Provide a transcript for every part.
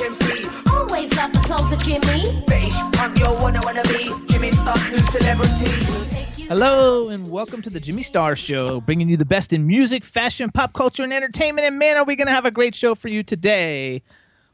Always love the clothes of Jimmy. British punk, yo, I wanna be. Jimmy Star, new celebrity. Hello and welcome to the Jimmy Star Show, bringing you the best in music, fashion, pop culture, and entertainment. And man, are we going to have a great show for you today.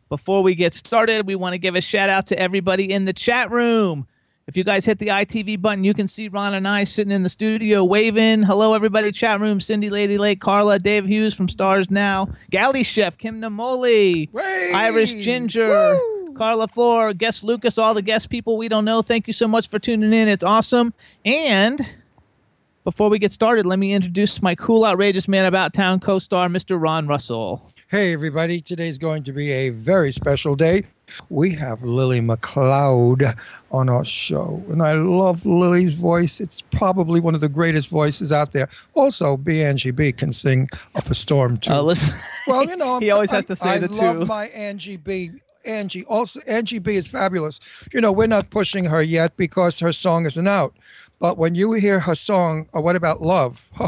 Before we get started, we want to give a shout out to everybody in the chat room. If you guys hit the ITV button, you can see Ron and I sitting in the studio waving. Hello, everybody, chat room. Cindy Lady Lake, Carla, Dave Hughes from Stars Now, Galley Chef, Kim Namoli, Irish Ginger, Carla Floor, guest Lucas, all the guest people we don't know. Thank you so much for tuning in. It's awesome. And before we get started, let me introduce my cool, outrageous man about town co star, Mr. Ron Russell. Hey, everybody. Today's going to be a very special day. We have Lillie McCloud on our show, and I love Lillie's voice. It's probably one of the greatest voices out there. Also, B. Angie B can sing Up a Storm, too. Uh, listen, well, you know, he always has to say I the love two. my Angie B. Angie also Angie B is fabulous. You know, we're not pushing her yet because her song isn't out. But when you hear her song, uh, "What About Love,"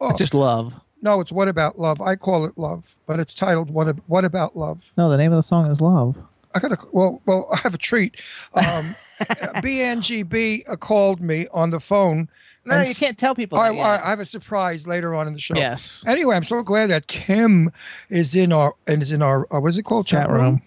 It's just love. No, it's "What About Love." I call it "Love," but it's titled "What, what About Love." No, the name of the song is Love. I got a well, well, I have a treat. Um, BNGB called me on the phone. No, you can't tell people. I, that. I, I have a surprise later on in the show. Yes. Anyway, I'm so glad that Kim is in our and is in our uh, what is it called Chat room.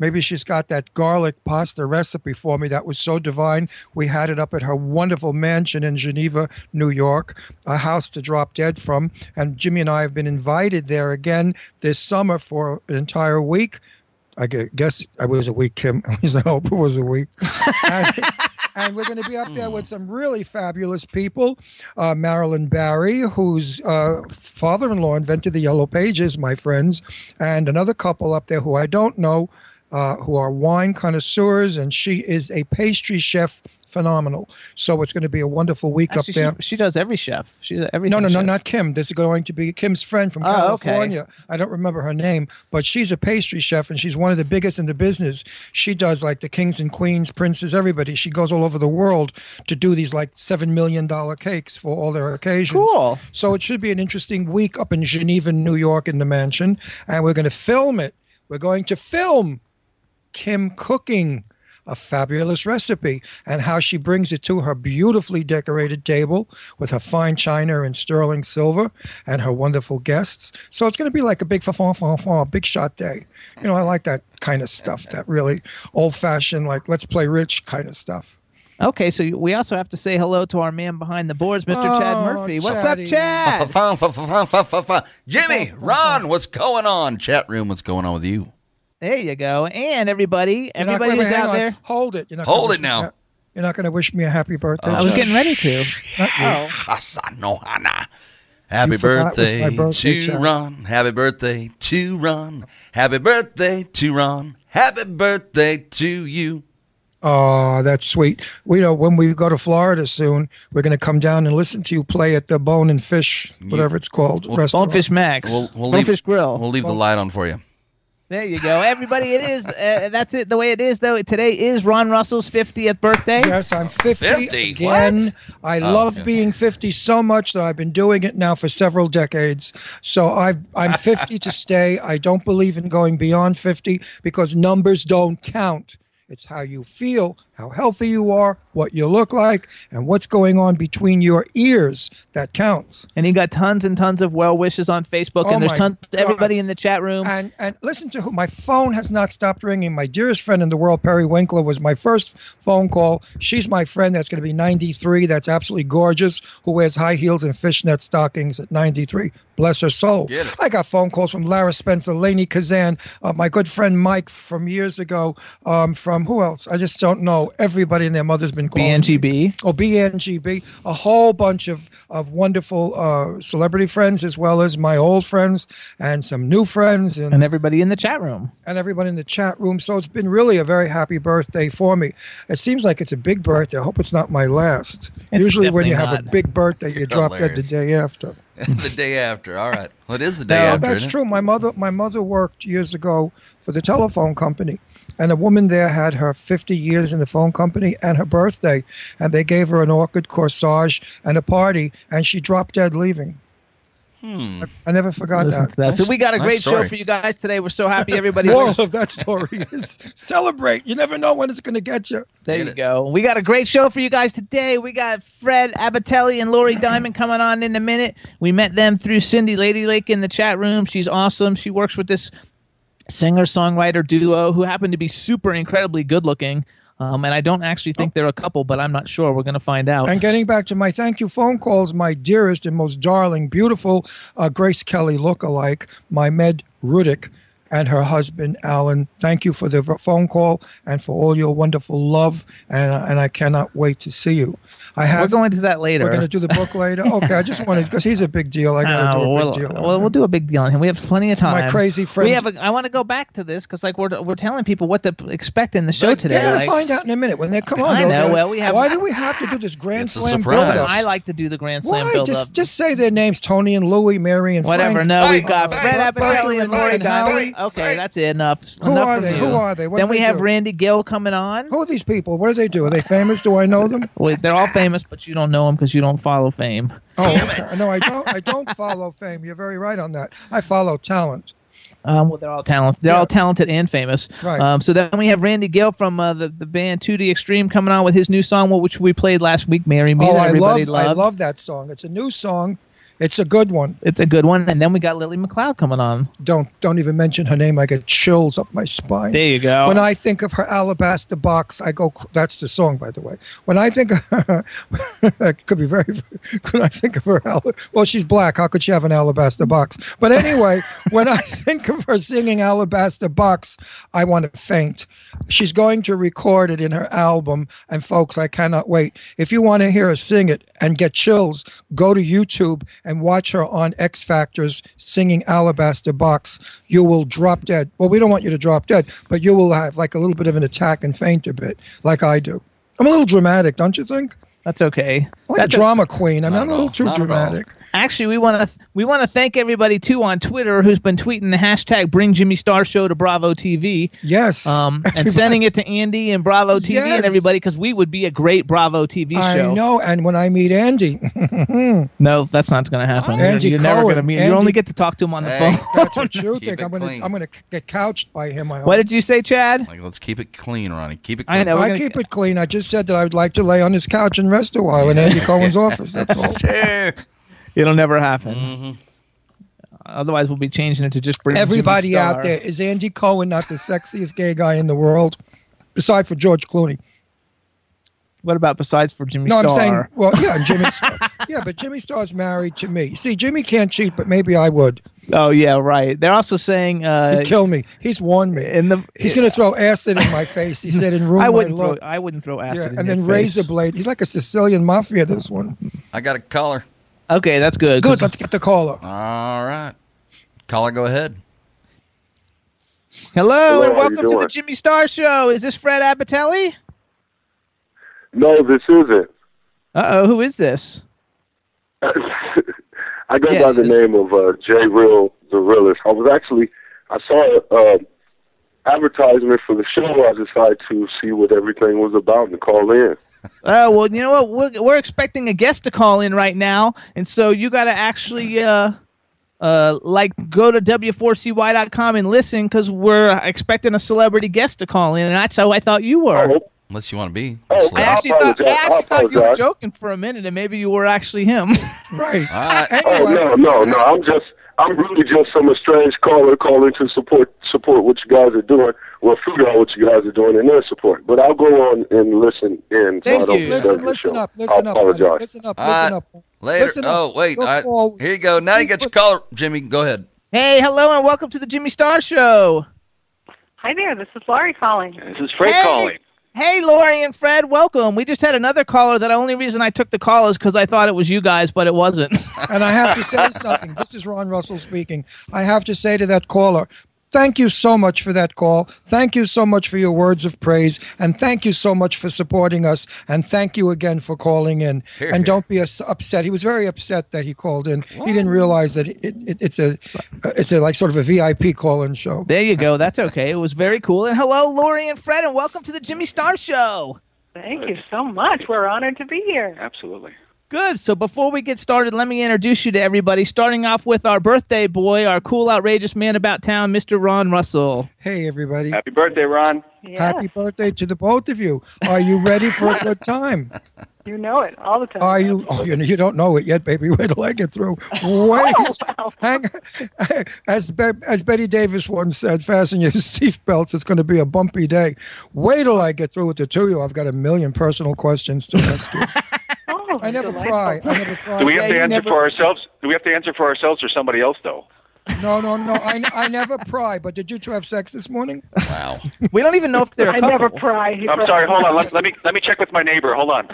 Maybe she's got that garlic pasta recipe for me that was so divine. We had it up at her wonderful mansion in Geneva, New York, a house to drop dead from. And Jimmy and I have been invited there again this summer for an entire week. I guess I was a week, Kim. At least I hope it was a week. and, and we're going to be up there with some really fabulous people. Uh, Marilyn Barry, whose uh, father in law invented the Yellow Pages, my friends, and another couple up there who I don't know, uh, who are wine connoisseurs, and she is a pastry chef phenomenal. So it's going to be a wonderful week Actually, up there. she, she does every chef. She's every. No, no, no, chef. not Kim. This is going to be Kim's friend from Oh, okay. California. I don't remember her name, but she's a pastry chef and she's one of the biggest in the business. She does like the kings and queens, princes, everybody. She goes all over the world to do these like seven million dollar cakes for all their occasions. Cool. So it should be an interesting week up in Geneva, New York, in the mansion, and we're going to film it. We're going to film Kim cooking a fabulous recipe and how she brings it to her beautifully decorated table with her fine china and sterling silver and her wonderful guests. So it's going to be like a big fa fa fa fa, big shot day. You know, I like that kind of stuff, that really old fashioned, like let's play rich kind of stuff. Okay, so we also have to say hello to our man behind the boards, Mr. Oh, Chad Oh, Murphy. What's Chatty. up, Chad? Fa- fa- fa- fa- fa- fa- fa. Jimmy, Ron, what's going on? Chat room, what's going on with you? There you go. And everybody, You're not- everybody wait, wait, who's hang out on. there. Hold it. You're not gonna Hold wish it me now. a- You're not going to wish me a happy birthday. I was Jack? getting ready to. Oh. Hasanohana. Happy You forgot it was birthday, my birthday, to Chad. Ron. Happy birthday to Ron. Happy birthday to Ron. Happy birthday to you. Oh, that's sweet. We know when we go to Florida soon, we're going to come down and listen to you play at the Bone and Fish, whatever it's called. restaurant. Bonefish Max. We'll, we'll leave, Bonefish Grill. We'll leave the light on for you. There you go, everybody. It is. Uh, that's it. The way it is, though. Today is Ron Russell's 50th birthday. Yes, I'm 50, 50? again. What? I Oh, love okay. being 50 so much that I've been doing it now for several decades. So I've, I'm 50 to stay. I don't believe in going beyond 50 because numbers don't count. It's how you feel, how healthy you are, what you look like, and what's going on between your ears. That counts. And he got tons and tons of well wishes on Facebook, Oh and there's tons God. everybody in the chat room. And and listen to who my phone has not stopped ringing. My dearest friend in the world, Perry Winkler, was my first phone call. She's my friend that's going to be 93. That's absolutely gorgeous. Who wears high heels and fishnet stockings at 93. Bless her soul. I got phone calls from Lara Spencer, Lainie Kazan, uh, my good friend Mike from years ago. Um, from who else? I just don't know. Everybody and their mother's been calling. me. BNGB. Oh, BNGB, a whole bunch of, of wonderful uh, celebrity friends, as well as my old friends and some new friends, and, And everybody in the chat room. and everybody in the chat room. So it's been really a very happy birthday for me. It seems like it's a big birthday. I hope it's not my last. It's Usually, when you have a big birthday, you You're drop dead the day after. the day after. All right. Well, it is the day No, after. that's isn't true. My mother, my mother worked years ago for the telephone company, and a woman there had her 50 years in the phone company and her birthday, and they gave her an orchid corsage and a party, and she dropped dead leaving. Hmm. I, I never forgot Listen that. that. So we got a nice great show for you guys today. We're so happy everybody. Moral of that story is celebrate. You never know when it's going to get you. There Get you it. go. We got a great show for you guys today. We got Fred Abatelli and Lori Diamond coming on in a minute. We met them through Cindy Lady Lake in the chat room. She's awesome. She works with this singer songwriter duo who happen to be super incredibly good looking. Um, and I don't actually think they're a couple, but I'm not sure. We're going to find out. And getting back to my thank you phone calls, my dearest and most darling, beautiful uh, Grace Kelly lookalike, my Med Rudick, and her husband Alan. Thank you for the phone call and for all your wonderful love, and and I cannot wait to see you. I have. We're have. going to that later. We're going to do the book later. Okay, I just wanted because he's a big deal. I got to do a big we'll, deal. well, him. we'll do a big deal on him. We have plenty of time. My crazy friend- We have. A, I want to go back to this because, like, we're we're telling people what to expect in the show But- today. They're like- to find out in a minute when they come on. I know, go, well, we have- Why do we have to do this Grand It's Slam build-up? I like to do the Grand Slam Why? build Just up. just say their names: Tony and Louie, Mary and Whatever. Frank. No, Hey, we've got Fred hey, Abatelli and Lori hey, Okay, that's it. Enough. Who Enough are they? you. Who are they? What then we they have do? Randy Gill coming on. Who are these people? What do they do? Are they famous? Do I know them? Wait, they're all famous, but you don't know them because you don't follow fame. Oh, no, I don't. I don't follow fame. You're very right on that. I follow talent. Um, well, they're all talented. They're Yeah. all talented and famous. Right. Um, so then we have Randy Gill from uh, the the band 2D Extreme coming on with his new song, which we played last week, "Marry Me," oh, I everybody love. I love that song. It's a new song. It's a good one. It's a good one. And then we got Lillie McCloud coming on. Don't don't even mention her name. I get chills up my spine. There you go. When I think of her alabaster box, I go. That's the song, by the way. When I think, of it could be very. When I think of her, well, she's black. How could she have an alabaster box? But anyway, when I think of her singing alabaster box, I want to faint. She's going to record it in her album, and folks, I cannot wait. If you want to hear her sing it and get chills, go to YouTube and watch her on X Factors singing Alabaster Box. You will drop dead. Well, we don't want you to drop dead, but you will have like a little bit of an attack and faint a bit, like I do. I'm a little dramatic, don't you think? That's okay. I'm like That's a drama queen. I'm Not not a little all. too Not dramatic. Actually, we want to we want to thank everybody too on Twitter who's been tweeting the hashtag Bring Jimmy Star Show to Bravo TV, Yes. um, and Everybody- sending it to Andy and Bravo TV Yes. and everybody because we would be a great Bravo TV show. I know. And when I meet Andy, No, that's not going to happen. Andy You're never going to meet. you only get to talk to him on the Hey. phone. that's what you think. I'm gonna. I'm gonna get couched by him. I hope. What did you say, Chad? Like, let's keep it clean, Ronnie. Keep it clean. I know. I gonna- keep it clean. I just said that I would like to lay on his couch and rest a while in Andy Cohen's office. That's all. It'll never happen. Mm-hmm. Otherwise, we'll be changing it to just Bring Everybody Star. out there is Andy Cohen not the sexiest gay guy in the world, aside for George Clooney? What about besides for Jimmy No, Star? I'm saying, well, yeah, and Jimmy. Star, yeah, but Jimmy Star's married to me. See, Jimmy can't cheat, but maybe I would. Oh yeah, right. They're also saying uh, kill me. He's warned me. in the He's going to throw acid in my face. He said, and ruin I wouldn't throw looks. I wouldn't throw acid Yeah, in and your then face. razor blade. He's like a Sicilian mafia. This one. I got a caller. Okay, that's good. Good. Let's get the caller. All right. Caller, go ahead. Hello, Hello, and welcome to the? Jimmy Star Show. Is this Fred Abatelli? No, this isn't. Uh oh, who is this? I go Yeah, by the name of uh, J Real the Realist. I was actually I saw an uh, advertisement for the show. I decided to see what everything was about and call in. Oh well, you know what? We're we're expecting a guest to call in right now, and so you got to actually uh uh like go to w4cy.com and listen because we're expecting a celebrity guest to call in, and that's how I thought you were. Unless you want to be. Oh, I let- I'll actually thought I actually I'll thought you were joking for a minute, and maybe you were actually him. Right. All right. Oh no, no, no. I'm just I'm really just some strange caller calling to support support what you guys are doing. Well, figure out what you guys are doing and their support. But I'll go on and listen in. Thank so you. disturb listen, the listen up, listen up, buddy. listen up, listen up. Later. Listen up. oh, wait. Your I- here you go. Now you got your caller, Jimmy. Go ahead. hey, hello, and welcome to the Jimmy Star Show. Hi there, this is Lori calling. This is Fred Hey. calling. Hey, Lori and Fred, welcome. We just had another caller. That the only reason I took the call is because I thought it was you guys, but it wasn't. And I have to say something. This is Ron Russell speaking. I have to say to that caller, thank you so much for that call. Thank you so much for your words of praise. And thank you so much for supporting us. And thank you again for calling in. Here, and here. don't be upset. He was very upset that he called in. He didn't realize that it, it, it's a it's a like sort of a VIP call-in show. there you go. That's okay. It was very cool. And hello, Lori and Fred, and welcome to the Jimmy Star Show. Thank you so much. We're honored to be here. Absolutely. Good. So before we get started, let me introduce you to everybody, starting off with our birthday boy, our cool, outrageous man about town, Mr. Ron Russell. Hey everybody. Happy birthday, Ron. Yes, Happy birthday to the both of you. Are you ready for a good time? you know it all the time. Are you? Oh, you, you don't know it yet, baby. Wait till I get through. Wait. Oh, Hang, as Be- as Bette Davis once said, fasten your seatbelts. It's going to be a bumpy day. Wait till I get through with the two of you. I've got a million personal questions to ask you. Oh, I never cry. I never cry. Do we have Yeah, to answer never- for ourselves? Do we have to answer for ourselves or somebody else, though? No, no, no. I, I never pry. But did you two have sex this morning? Wow. We don't even know if they're a I couple. never pry. He I'm pries. sorry. Hold on. Let, let me let me check with my neighbor. Hold on.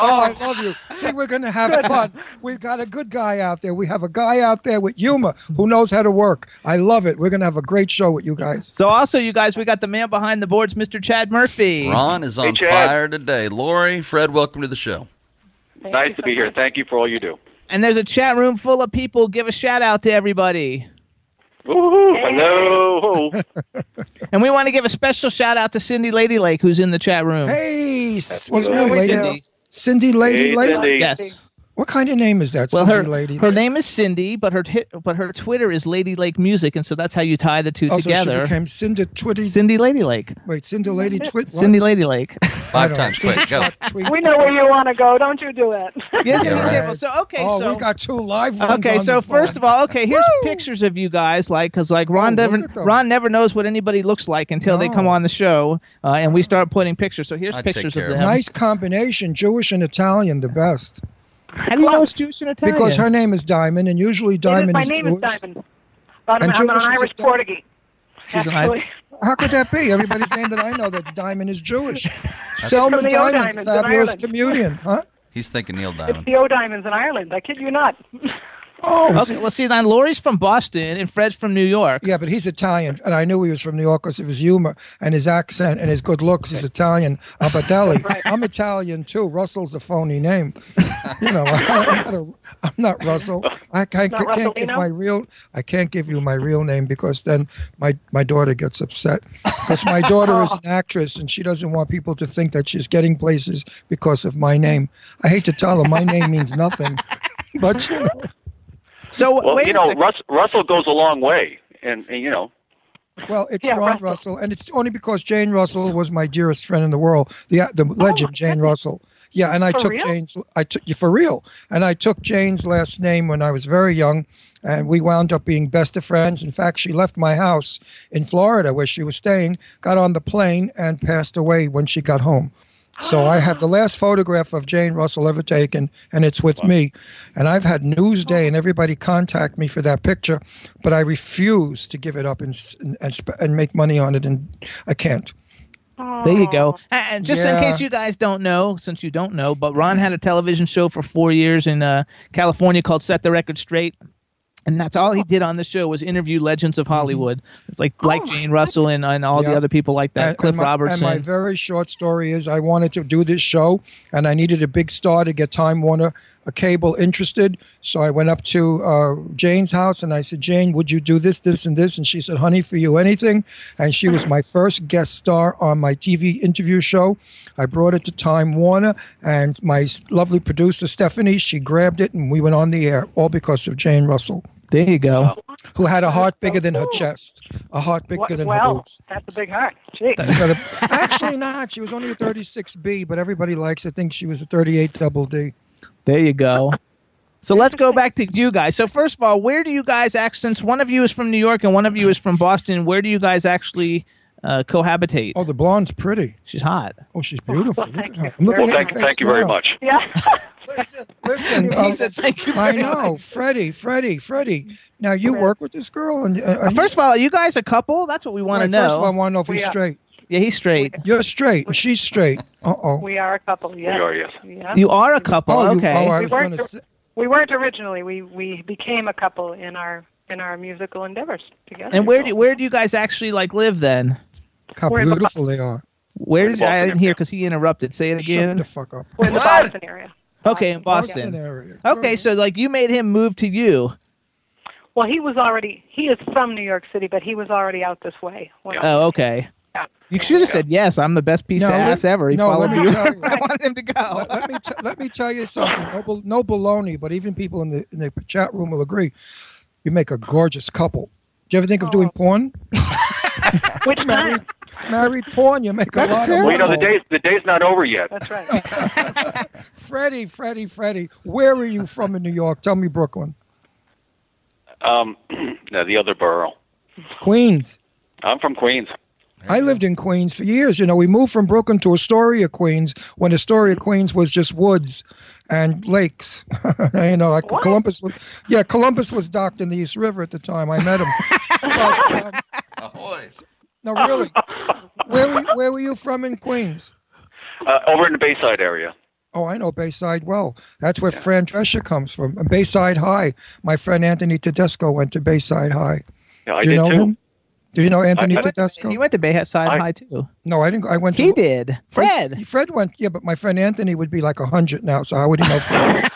Oh, I love you. See, we're going to have fun. We've got a good guy out there. We have a guy out there with humor who knows how to work. I love it. We're going to have a great show with you guys. So also, you guys, we got the man behind the boards, Mr. Chad Murphy. Ron is on Chad. fire today. Lori, Fred, welcome to the show. Thank nice you to so be here. Thank you for all you do. And there's a chat room full of people. Give a shout out to everybody. Woo-hoo. Hello. And we want to give a special shout out to Cindy Lady Lake, who's in the chat room. Hey, what's her name? Cindy. Cindy Lady Hey, Lady? Cindy. Yes. What kind of name is that? Well, Cindy her Lady her Lake? name is Cindy, but her ti- but her Twitter is Lady Lake Music, and so that's how you tie the two Oh, so she together. became Cindy Twitty. Cindy Lady Lake. Wait, Cindy Lady Twit. Cindy Lady Lake. Five times know. quick. Go. We know where you want to go. Don't you do it. yes, Yeah, an right. So okay, Oh, so we got two live ones. Okay, on so the first of all, okay, here's pictures of you guys, like, cause like Ron Oh, never. Ron never knows what anybody looks like until they come on the show, uh, and we start putting pictures. So here's I'd pictures of care of them. nice combination, Jewish and Italian, the best. How do you know it's Jewish and Italian? Because her name is Diamond, and usually It is- Diamond my is name Jewish. is Diamond. But I'm, And I'm Jewish an Irish a- Portuguese. She's an actually. How could that be? Everybody's name that I know that's Diamond is Jewish. Selma From Diamond, O'Diamonds in fabulous comedian, huh? He's thinking Neil Diamond. It's Diamond. the O'Diamonds in Ireland. I kid you not. Oh, Okay, well, see, then Lori's from Boston and Fred's from New York. Yeah, but he's Italian, and I knew he was from New York because of his humor and his accent and his good looks. He's Italian, Abatelli. I'm Italian too. Russell's a phony name. You know, I'm not, a, I'm not Russell. I can't, Not can't give my real. I can't give you my real name because then my my daughter gets upset. Because my daughter is an actress and she doesn't want people to think that she's getting places because of my name. I hate to tell her my name means nothing, but you know. So Well, wait you a know, second. Russ, Russell goes a long way, and, and you know, Well, it's Yeah, Ron Russell. Russell. and it's only because Jane Russell was my dearest friend in the world, the uh, the oh, legend Jane Russell. Yeah, and I For took real? Jane's. I took you for real, and I took Jane's last name when I was very young, and we wound up being best of friends. In fact, she left my house in Florida where she was staying, got on the plane, and passed away when she got home. So I have the last photograph of Jane Russell ever taken, and it's with me. And I've had Newsday and everybody contact me for that picture, but I refuse to give it up and and, and, sp- and make money on it, and I can't. There you go. And just in case you guys don't know, since you don't know, but Ron had a television show for four years in uh, California called Set the Record Straight. And that's all he did on the show was interview legends of Hollywood. It's like like Jane Russell and, and all the other people like that. And- Cliff and my, Robertson. And my very short story is I wanted to do this show and I needed a big star to get Time Warner, a cable interested. So I went up to uh, Jane's house and I said, Jane, would you do this, this, and this? And she said, honey, for you, anything. And she was my first guest star on my TV interview show. I brought it to Time Warner and my lovely producer, Stephanie, she grabbed it and we went on the air, all because of Jane Russell. there you go. who had a heart bigger than her chest, a heart bigger Wha- than her well, boobs. that's a big heart. Gee. Actually, not. She was only a 36B, but everybody likes to think she was a 38 double D. There you go. So let's go back to you guys. So first of all, where do you guys act? Since one of you is from New York and one of you is from Boston, where do you guys actually uh, cohabitate? Oh, the blonde's pretty. She's hot. Oh, she's beautiful. Look thank at you. I'm Well, thank, her thank you very much. Yeah. Listen, He uh, said thank you. I know, much. Freddie, Freddie, Freddie. Now you work with this girl, and uh, are you- First of all, are you guys a couple? That's what we want to know. First of all, I want to know if We he's are. straight. yeah, he's straight. You're straight, and she's straight. Uh oh. We are a couple. Yeah. We are, yes. Yeah. You are a couple. Oh, you- okay. oh, I We was weren't going to say. We weren't originally. We we became a couple in our in our musical endeavors together. and where do where do you guys actually like live then? How We're in the- beautiful they are. Where did I Boston didn't hear because he interrupted. Say it again. Shut the fuck up. We're in the What? Boston area. Okay, in Boston Boston. area. Okay, so like you made him move to you. Well, he was already he is from New York City, but he was already out this way. when- Oh, okay. Yeah. You should have said yes. I'm the best piece No, of let- ass ever. He no, followed me you. tell you. I wanted him to go. let, let me t- let me tell you something. No, bal- no baloney, but even people in the in the chat room will agree. You make a gorgeous couple. Do you ever think of doing oh. porn? Which Married, time? Married porn. You make a That's lot terrible. of Well, you know, the money. day's the day's not over yet. That's right. Freddie, Freddie, Freddie. Where are you from in New York? Tell me, Brooklyn, Um, no, the other borough. Queens. I'm from Queens. I lived in Queens for years. You know, we moved from Brooklyn to Astoria, Queens, when Astoria, Queens was just woods and lakes. you know, like What? Columbus was, yeah, Columbus was docked in the East River at the time. I met him. but, um, Ahoy. No, really. Where were, you, where were you from in Queens? Uh, over in the Bayside area. Oh, I know Bayside well. That's where Fran Drescher comes from. Bayside High. My friend Anthony Tedesco went to Bayside High. Yeah, I Do you did know too. him? Do you know Anthony I- Tedesco? He went to Bayside I- High too. no, I didn't. I went to. He did. Fred, Fred. Fred went, yeah, but my friend Anthony would be like 100 now, so how would he know Fred?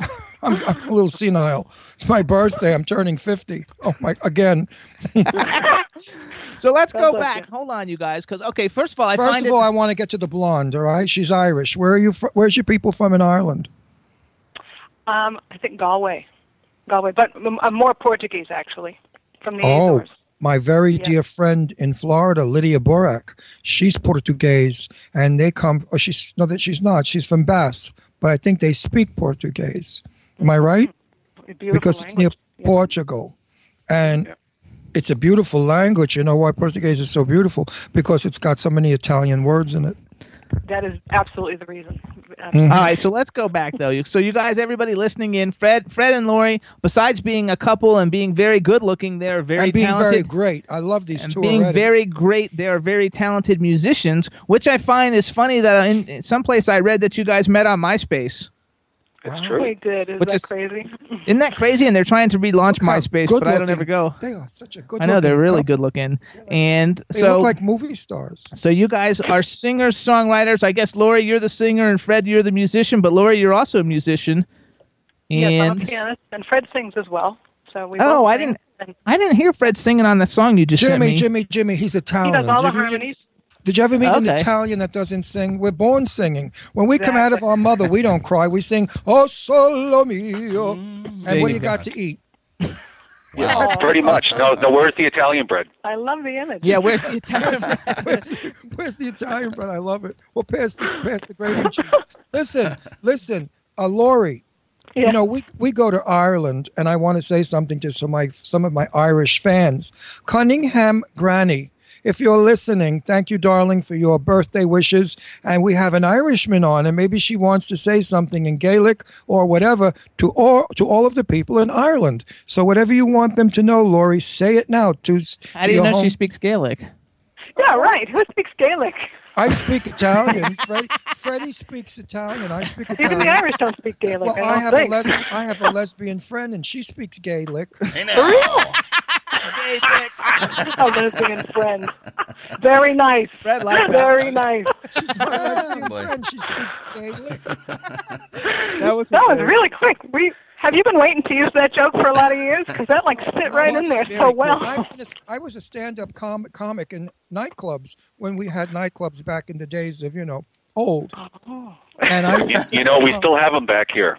I'm, I'm a little senile. It's my birthday. I'm turning 50. Oh, my, again. So let's go back. you. Hold on, you guys, because okay, first of all, I First find of it. all, I want to get to the blonde, all right? She's Irish. Where are you? Fr- where's your people from in Ireland? Um, I think Galway, Galway, but uh, more Portuguese actually, from the Oh, Azores. my very Yeah. dear friend in Florida, Lydia Borak. She's Portuguese, and they come. Oh, she's no, that she's not. She's from Bass, but I think they speak Portuguese. Am I right? A beautiful because it's near. Yeah. Portugal, and it's a beautiful language. You know why Portuguese is so beautiful? Because it's got so many Italian words in it. That is absolutely the reason. Mhm. All right, so let's go back though. So you guys, everybody listening in, Fred, Fred and Lori, besides being a couple and being very good looking, they're very and being talented. very great. I love these and two being already. very great, they are very talented musicians, which I find is funny that in, in some place I read that you guys met on MySpace. It's true. we did. Is Which that is- crazy? Isn't that crazy? And they're trying to relaunch MySpace, good but I don't ever go. They are such a good. I know they're really couple. good looking, and They so look like movie stars. so you guys are singers, songwriters. I guess Lori, you're the singer, and Fred, you're the musician. But Lori, you're also a musician. yes, I'm a And pianist, and Fred sings as well. So we. Oh, I didn't- And I didn't hear Fred singing on the song you just sent Jimmy, me. Jimmy, Jimmy. He's a talent. he does all the Did you harmonies. Did you ever meet an Italian that doesn't sing? We're born singing. When we come out of our mother, we don't cry. We sing, "Oh solo mio." There And what do you you got to eat? Yeah, pretty much. No, no. Where's the Italian bread? I love the image. Yeah, where's the Italian? Where's, where's the Italian bread? I love it. Well, pass the pass the grating cheese. Listen, listen, uh, Lori. Yeah. You know, we we go to Ireland, and I want to say something to some of my some of my Irish fans. Cunningham Granny, if you're listening, thank you, darling, for your birthday wishes. And we have an Irishman on, and maybe she wants to say something in Gaelic or whatever to all to all of the people in Ireland. So whatever you want them to know, Lori, say it now. To How to do you your know home- she speaks Gaelic? Yeah, right. Who speaks Gaelic? I speak Italian. Freddie, Freddie speaks Italian. I speak Italian. Even Italian. the Irish don't speak Gaelic. Well, I I don't have a think. les- I have a lesbian friend, and she speaks Gaelic. Hey now. A lesbian friend. Very nice. Fred like that. Very nice. She's my lesbian boy. friend. She speaks Gaelic. That was That was really quick. We have you been waiting to use that joke for a lot of years? Because that like sit right in there so well. I've a, I was a stand-up com- comic in nightclubs when we had nightclubs back in the days of you know old. Oh. And I was You know, we still have them back here.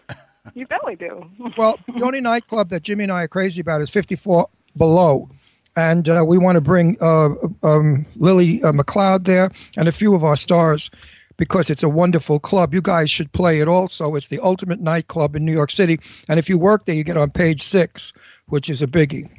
You bet we do. Well, the only nightclub that Jimmy and I are crazy about is 54 Below. And uh, we want to bring uh, um, Lillie uh, McCloud there and a few of our stars because it's a wonderful club. You guys should play it also. It's the ultimate nightclub in New York City. And if you work there, you get on page six, which is a biggie.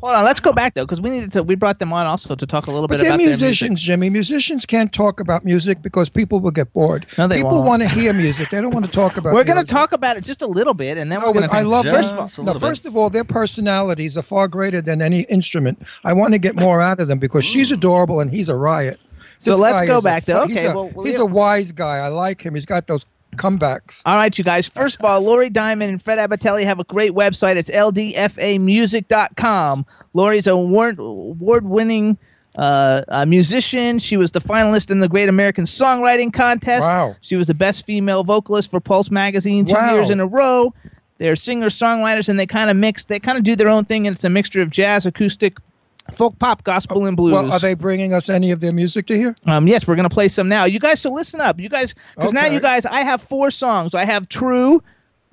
Hold on, let's go back though, because we needed to. We brought them on also to talk a little But bit they're about their music. musicians, Jimmy. Musicians can't talk about music because people will get bored. No, they people want to hear music. They don't want to talk about We're going to talk about it just a little bit, and then No, we're going to. I love first, a no, first of all, their personalities are far greater than any instrument. I want to get more out of them because she's mm. adorable and he's a riot. So let's go a back, though. fu- he's Okay, a- well, he's a wise guy. I like him. He's got those comebacks. All right, you guys. First of all, Lori Diamond and Fred Abatelli have a great website. It's ldfamusic.com. Lori's a award award winning uh, uh, musician. She was the finalist in the Great American Songwriting Contest. Wow. She was the best female vocalist for Pulse Magazine two Wow. years in a row. They're singer songwriters, and they kind of mix. They kind of do their own thing, and it's a mixture of jazz, acoustic, folk, pop, gospel, and blues. Well, are they bringing us any of their music to hear? Um, yes, we're gonna play some now. You guys, so listen up. You guys, because now you guys, I have four songs. I have True,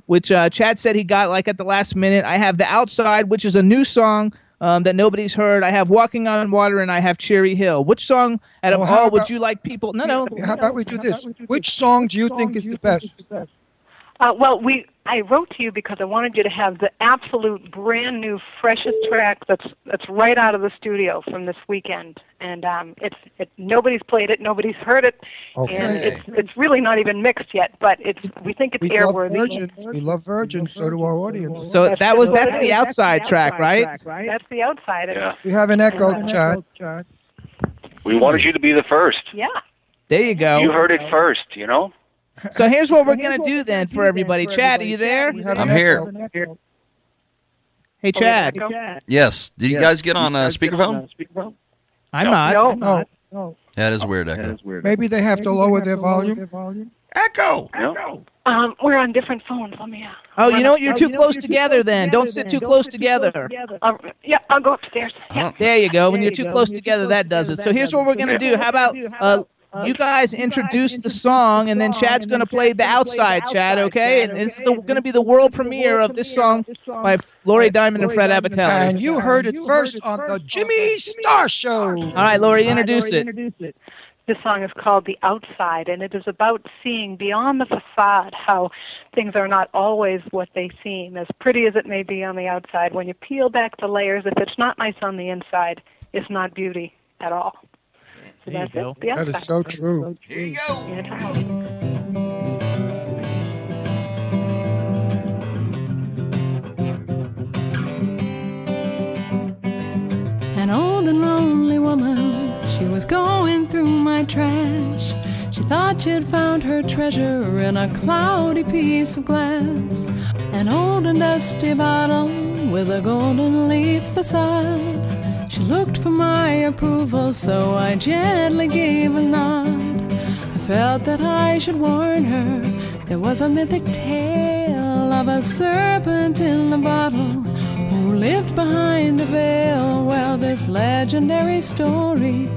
which uh, Chad said he got like at the last minute. I have The Outside, which is a new song um, that nobody's heard. I have Walking on Water, and I have Cherry Hill. Which song out of Well, all would you like people? No, no. How about we do this? Which song do you think is the best? Uh, well, we I wrote to you because I wanted you to have the absolute brand new, freshest track that's that's right out of the studio from this weekend, and um, it's it, nobody's played it, nobody's heard it, and it's it's really not even mixed yet, but it's we think it's We love virgins. We love virgins. So do our audience. So That's that was what that's the outside track, right? That's the outside. Yeah. We have an echo, Chad. We wanted you to be the first. Yeah. There you go. You heard it first, you know? So here's what we're gonna do then for everybody. Chad, are you there? I'm here. Hey, Chad. Yes. Did you guys get on uh, speakerphone? I'm not. No. No, That is weird, Echo. maybe they have to lower their volume. Echo. No. Um, we're on different phones. Let me. Uh, Oh, you know what? You're too close together. Then don't sit too close together. uh, yeah, I'll go upstairs. Yeah. There you go. When you're too close together, that does it. So here's what we're gonna do. How about uh, you guys introduce the song, and then Chad's gonna play the outside, Chad. Okay? And it's the, gonna be the world premiere of this song by Lori Diamond and Fred And you heard it first on the Jimmy Star Show. All right, Lori, introduce it. This song is called The Outside, and it is about seeing beyond the facade how things are not always what they seem. As pretty as it may be on the outside, when you peel back the layers, if it's not nice on the inside, it's not beauty at all. So There you that's go. it. The That is outside. so true. Here you go. Yeah. An old and lonely woman, she was going through my trash. She thought she'd found her treasure in a cloudy piece of glass. An old and dusty bottle with a golden leaf facade. She looked for my approval, so I gently gave a nod. I felt that I should warn her. There was a mythic tale of a serpent in a bottle who lived behind a veil. Well, this legendary story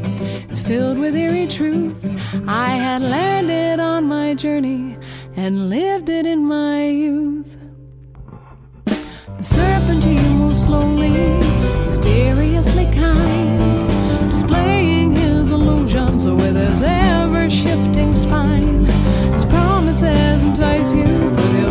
is filled with eerie truth. I had learned it on my journey and lived it in my youth. The serpent he moved slowly, mysteriously kind, displaying his illusions with his ever shifting spine. His promises entice you, but he'll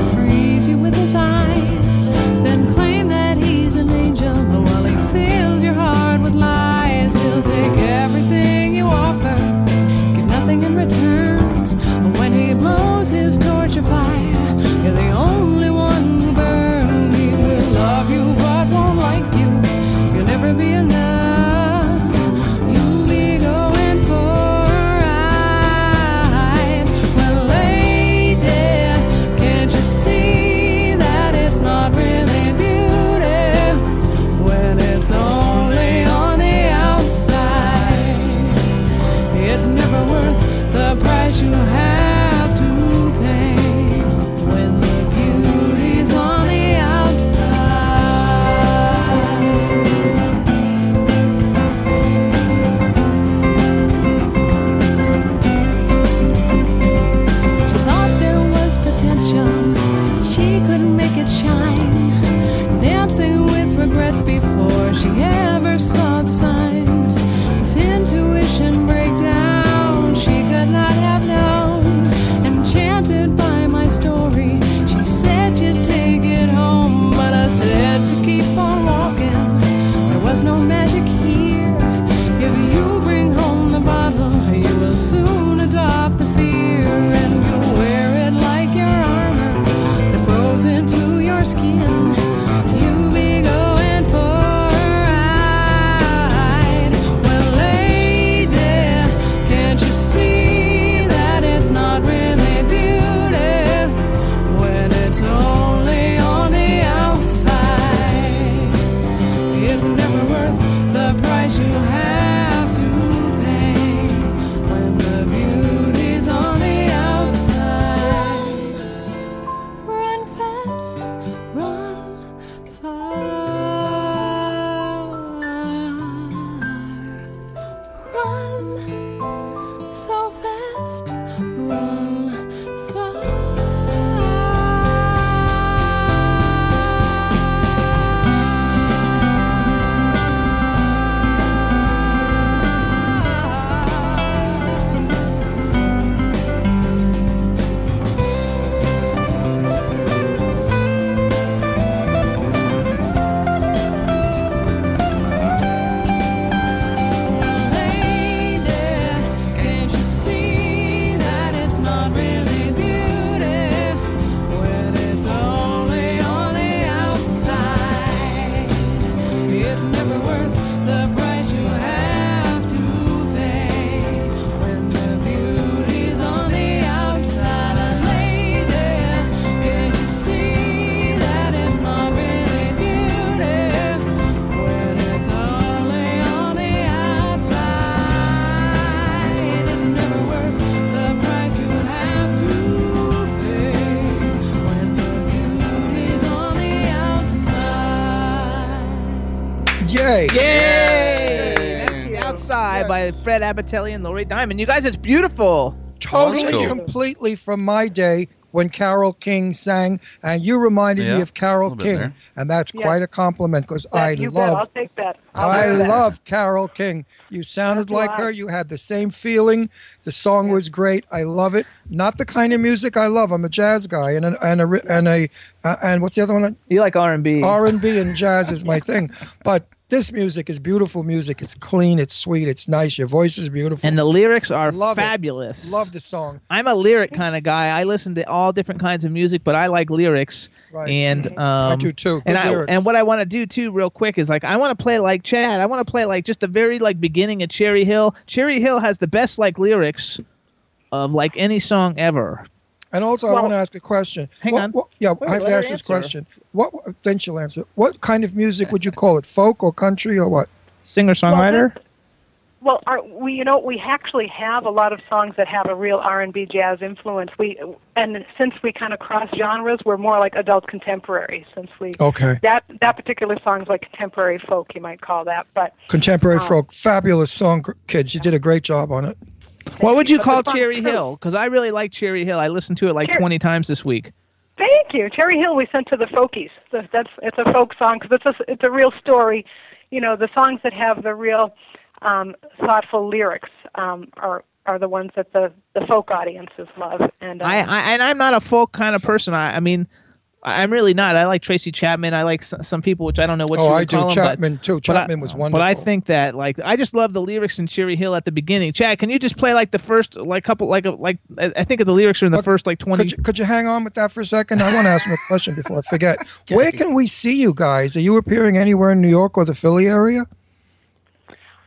outside Fred Abatelli and Lori Diamond. You guys, it's beautiful. Totally, cool. completely from my day when Carole King sang, and you reminded Yeah, me of Carole a little bit King, and that's Yeah. quite a compliment because I you bet. I'll love, take that. I'll I take that. love Carole King. You sounded like her. You had the same feeling. The song was great. I love it. Not the kind of music I love. I'm a jazz guy, and a, and a and a uh, and what's the other one? You like R and B? R and B and jazz is my thing, but. This music is beautiful music. It's clean. It's sweet. It's nice. Your voice is beautiful. And the lyrics are Love it. fabulous. Love the song. I'm a lyric kind of guy. I listen to all different kinds of music, but I like lyrics. Right. And um, I do too. And Good I lyrics. and what I want to do too, real quick, is like I want to play like Chad. I want to play like just the very like beginning of Cherry Hill. Cherry Hill has the best like lyrics of like any song ever. And also, I want to ask a question. Hang What- on. what- yeah, Wait, I have to ask this answer. question. What? Then she'll answer. What kind of music would you call it? Folk or country or what? Singer songwriter. Well, our, we you know we actually have a lot of songs that have a real R and B jazz influence. We and since we kind of cross genres, we're more like adult contemporary. Since we Okay. that that particular song is like contemporary folk, you might call that. But Contemporary Oh. folk. Fabulous song, kids. You did a great job on it. what would you But call Cherry true. Hill? Because I really like Cherry Hill. I listened to it like Cher- 20 times this week. Thank you, Cherry Hill. We sent to the folkies. So That's it's a folk song because it's a it's a real story. You know, the songs that have the real um, thoughtful lyrics um, are are the ones that the the folk audiences love. And um, I, I and I'm not a folk kind of person. I, I mean, I- I'm really not. I like Tracy Chapman. I like s- some people, which I don't know what Oh, you would I do. call 'em, Chapman, but, too. but I- Chapman was wonderful. But I think that like I just love the lyrics in Cherry Hill at the beginning. Chad, can you just play like the first like couple like like I I think the lyrics are in the Look, first like 20. Could you, could you hang on with that for a second? I want to ask him a question before I forget. Where can we see you guys? Are you appearing anywhere in New York or the Philly area?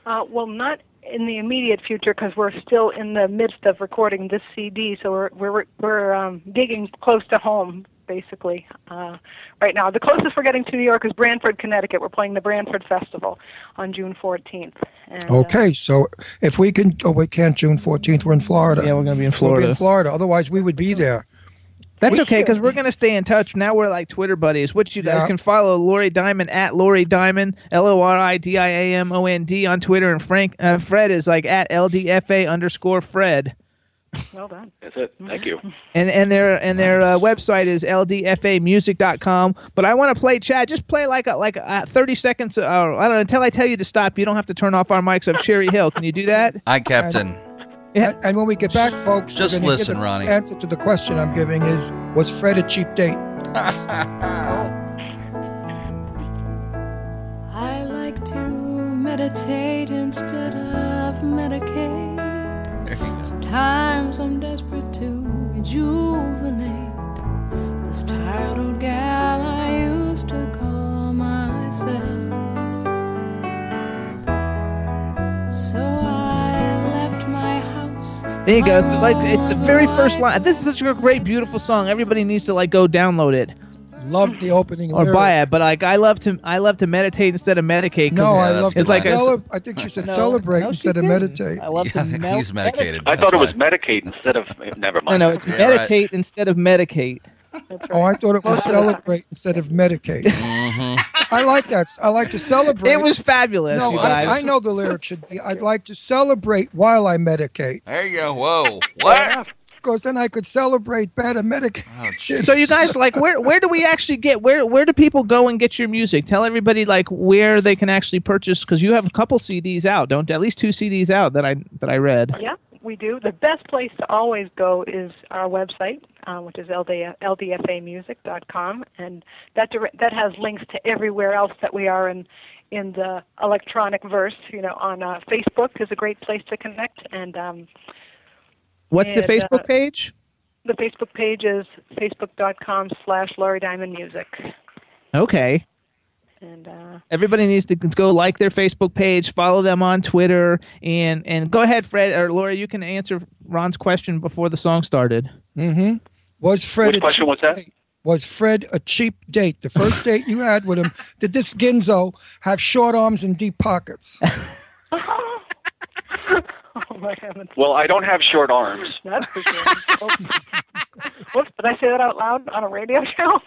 Uh, well, not in the immediate future because we're still in the midst of recording this CD, so we're we're we're um, digging close to home basically uh, right now. The closest we're getting to New York is Branford, Connecticut. We're playing the Branford Festival on June 14th. And, uh, Okay, so if we can, oh, we can't. June fourteenth, we're in Florida. Yeah, we're gonna be in Florida. We'll be in Florida. Otherwise, we would be there. That's We okay because we're gonna stay in touch. Now we're like Twitter buddies, which you guys Yeah. can follow Lori Diamond at Lori Diamond L O R I D I A M O N D on Twitter, and Frank uh, Fred is like at LDFA underscore Fred. Well done. That's it. Thank you. And and their and their uh, website is ldfamusic.com. But I want to play Chad. Just play like a, like uh, 30 seconds. Uh, I don't know until I tell you to stop. You don't have to turn off our mics of Cherry Hill. Can you do that? Hi, Captain. And, and when we get back, folks, Just we're listen, the Ronnie. Answer to the question I'm giving is: Was Fred a cheap date? I like to meditate instead of medicate. Sometimes I'm desperate to rejuvenate this tired old gal I used to call myself. There you go. It's like it's the very first line. This is such a great, beautiful song. Everybody needs to like go download it Loved the opening or lyric. buy it. But like, I love to I love to meditate instead of medicate. 'cause No, I love that's to it's like a- celeb- I think she said No, celebrate no, she instead of didn't. meditate. I love Yeah, to mel- he's medicated. I thought it was why. Medicate instead of. Eh, never No, mind. no, it's Yeah, right. meditate instead of medicate. Oh, I thought it was celebrate instead of medicate. I like that. I like to celebrate. It was fabulous, No, you guys. I, I know the lyric should be. I'd like to celebrate while I medicate, There you go. Whoa. What? because then I could celebrate better medicate. Oh. So you guys like where where do we actually get where where do people go and get your music? Tell everybody like where they can actually purchase because you have a couple CDs out, don't at least two CDs out that I that I read. Yeah, we do. The best place to always go is our website, uh, which is LD, ldfamusic.com, and that dire- that has links to everywhere else that we are in in the electronic verse. You know, on uh, Facebook is a great place to connect, and um, What's the Facebook uh, page? the Facebook page is facebook.com slash Lori Diamond Music. Okay. And uh, Everybody needs to go like their Facebook page, follow them on Twitter, and and go ahead, Fred or Laura. You can answer Ron's question before the song started. Mm-hmm. Was Fred Which a question cheap was that? date? Was Fred a cheap date? The first date you had with him, did this Ginzo have short arms and deep pockets? oh my heavens, Well, I don't have short arms. that's for sure. Whoops, did I say that out loud on a radio show?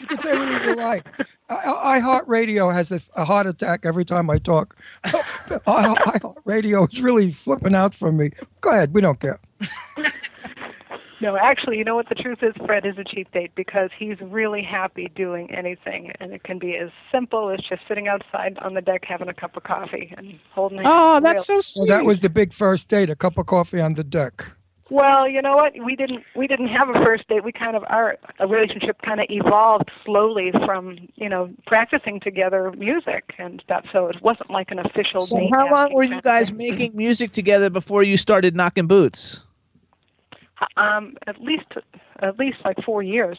You can say whatever you like. I, I Heart Radio has a, a heart attack every time I talk. I, I Heart Radio is really flipping out for me. Go ahead, we don't care. No, actually, you know what the truth is? Fred is a cheap date because he's really happy doing anything, and it can be as simple as just sitting outside on the deck having a cup of coffee and holding. Oh, a Oh, that's real- so So that was the big first date, a cup of coffee on the deck. Well, you know what? We didn't we didn't have a first date. We kind of our a relationship kind of evolved slowly from you know practicing together music and stuff. So it wasn't like an official. So date how long were you guys thing. making music together before you started knocking boots? Um, at least at least like four years.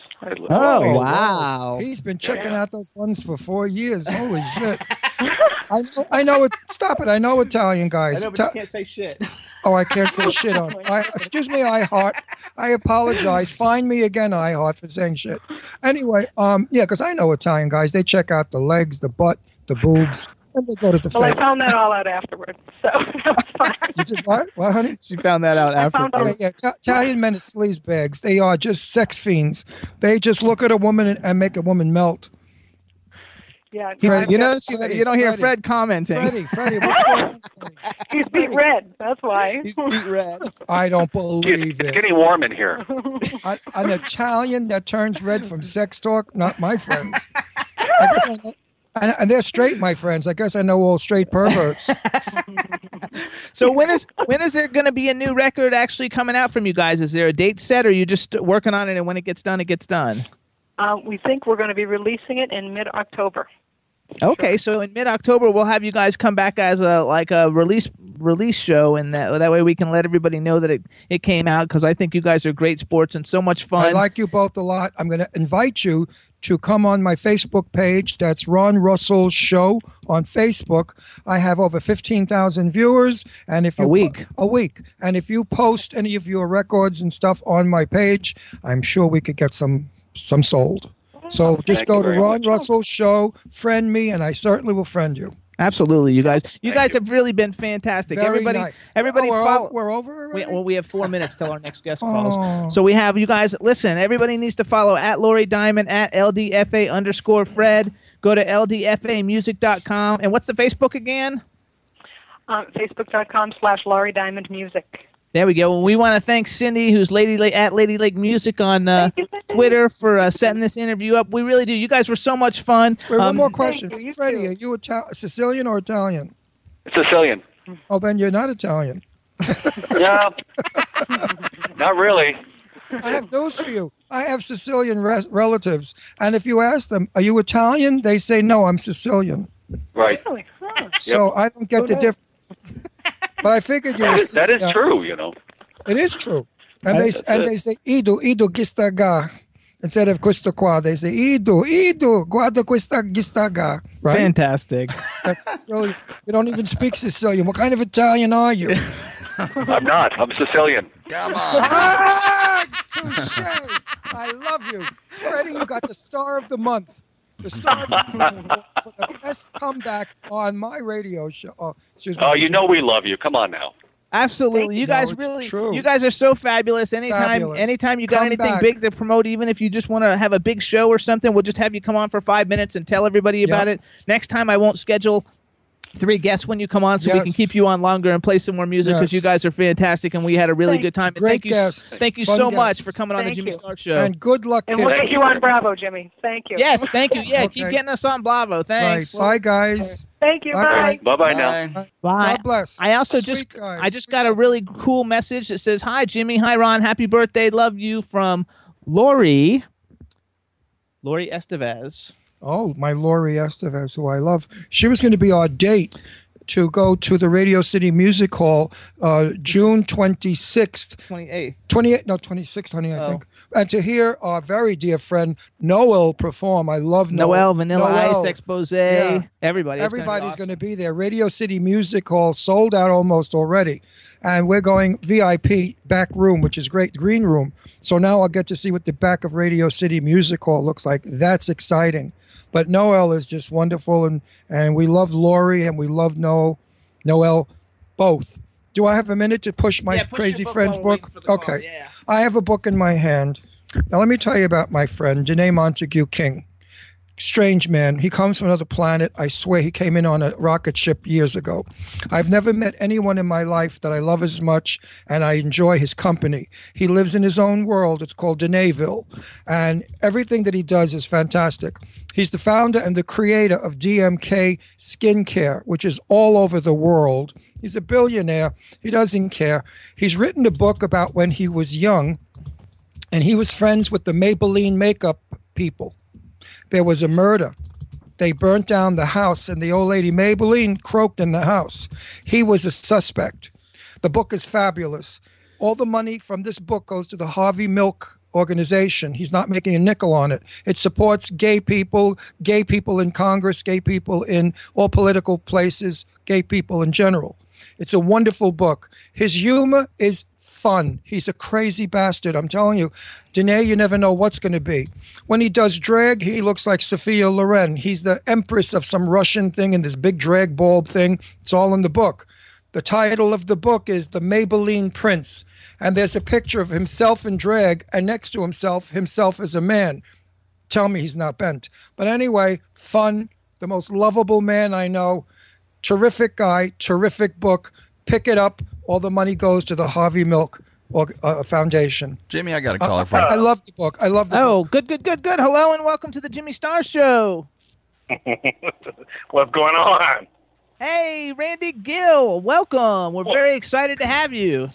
Oh, wow. He's been checking out those ones for four years. Holy shit. I know, I know it. Stop it. I know Italian guys. I know, but Ta- can't say shit. oh, I can't say shit on. I, excuse me, I heart. I apologize. Find me again, I heart, for saying shit. Anyway, um, yeah, because I know Italian guys. They check out the legs, the butt, the boobs, and they go to the Well, I found that all out afterwards. So that was fine. You just what? What, honey? She found that out I after. found Yeah, yeah. Ta- Italian men are sleaze bags. They are just sex fiends. They just look at a woman and, and make a woman melt. Yeah, Freddie, You no, notice you, Freddie, you don't hear Freddie. Fred commenting. Freddie, Freddie, what's going on? Freddie? he's beat red. That's why. He's beat red. I don't believe it's it. getting warm in here. A- An Italian that turns red from sex talk, not my friends. I guess I know, and, and they're straight, my friends. I guess I know all straight perverts. So when is when is there going to be a new record actually coming out from you guys? Is there a date set, or are you just working on it and when it gets done, it gets done? Uh, we think we're going to be releasing it in mid-October. Okay, so in mid October we'll have you guys come back as a like a release release show, and that that way we can let everybody know that it, it came out because I think you guys are great sports and so much fun. I like you both a lot. I'm going to invite you to come on my Facebook page. That's Ron Russell's show on Facebook. I have over 15,000 viewers, and if A you week. a week, and if you post any of your records and stuff on my page, I'm sure we could get some some sold. So just go to Ron much. Russell's show, friend me, and I certainly will friend you. Absolutely, you guys. You Thank guys you. have really been fantastic. Very everybody, nice. everybody, Oh, we're, follow. o- we're over. We, well, we have four minutes till our next guest calls. Oh. So we have you guys. Listen, everybody needs to follow at Lori Diamond at LDFA underscore Fred. Go to LDFAmusic.com. And what's the Facebook again? Um, Facebook.com slash Lori Diamond Music. There we go. And we want to thank Cindy, who's Lady Lake at Lady Lake Music on uh, Twitter, for uh, setting this interview up. We really do. You guys were so much fun. Wait, one Um, more question. Freddie, are you Ital- Sicilian or Italian? Sicilian. Oh, then you're not Italian. Yeah. Not really. I have those for you. I have Sicilian res- relatives, and if you ask them, "Are you Italian?" they say, "No, I'm Sicilian." Right. Really? So I don't get the difference. But I figured you That were. is, that is Sicilian. true, you know. It is true. And they That's and it. they say Ido, Ido gistaga. Instead of questo qua, they say Ido, Ido, guarda questa gistaga. Right? Fantastic. That's Sicilian. You don't even speak Sicilian. What kind of Italian are you? I'm not. I'm Sicilian. Come on. ah, touche. I love you. Freddie, you got the star of the month. The star of the month for the best comeback on my radio show. Oh, excuse me. Oh, you know we love you. Come on now. Absolutely. You No, guys it's really true. you guys are so fabulous. Anytime Fabulous. anytime you got Come anything back. big to promote, even if you just want to have a big show or something, we'll just have you come on for five minutes and tell everybody about it. Next time I won't schedule three guests when you come on so we can keep you on longer and play some more music because Yes. you guys are fantastic and we had a really Thank- good time. And Great thank you guests. thank you Fun so guests. much for coming on the Jimmy you. Star show. And good luck, And kids. we'll get you on Bravo, Jimmy. Thank you. yes, thank you. Yeah, keep getting us on Bravo. Thanks. Right. Bye, guys. Thank you. Bye. Bye. Bye bye now. Bye. Bye. God bless. I also Sweet just guys. I just got a really cool message that says, "Hi Jimmy, hi Ron, happy birthday, love you from Lori, Lori Estevez." Oh, my Laurie Estevez, who I love. She was going to be our date to go to the Radio City Music Hall uh, June 26th, Twenty eighth. 28, no, 26th, honey, I Oh. think. And to hear our very dear friend Noel perform. I love Noel. Noel, Vanilla Noel. Ice, Expose, Yeah. everybody. Everybody's awesome. going to be there. Radio City Music Hall sold out almost already. And we're going VIP back room, which is great, green room. So now I'll get to see what the back of Radio City Music Hall looks like. That's exciting. But Noel is just wonderful. And, and we love Lori and we love Noel, Noel both. Do I have a minute to push my Yeah, push crazy friend's book? waiting for the call, Okay. yeah. I have a book in my hand. Now, let me tell you about my friend, Danné Montague King. Strange man. He comes from another planet. I swear he came in on a rocket ship years ago. I've never met anyone in my life that I love as much and I enjoy his company. He lives in his own world. It's called Danaeville. And everything that he does is fantastic. He's the founder and the creator of DMK Skincare, which is all over the world. He's a billionaire. He doesn't care. He's written a book about when he was young and he was friends with the Maybelline makeup people. There was a murder. They burnt down the house, and the old lady Maybelline croaked in the house. He was a suspect. The book is fabulous. All the money from this book goes to the Harvey Milk organization. He's not making a nickel on it. It supports gay people, gay people in Congress, gay people in all political places, gay people in general. It's a wonderful book. His humor is fun. He's a crazy bastard. I'm telling you. Danné, you never know what's going to be. When he does drag, he looks like Sophia Loren. He's the empress of some Russian thing in this big drag bald thing. It's all in the book. The title of the book is The Maybelline Prince. And there's a picture of himself in drag, and next to himself, himself as a man. Tell me he's not bent. But anyway, fun, the most lovable man I know. Terrific guy, terrific book. Pick it up. All the money goes to the Harvey Milk uh, Foundation. Jimmy, I got a I, caller for I, I love the book. I love the Oh, book. good, good, good, good. Hello and welcome to the Jimmy Star Show. What's going on? Hey, Randy Gill, welcome. We're very excited to have you.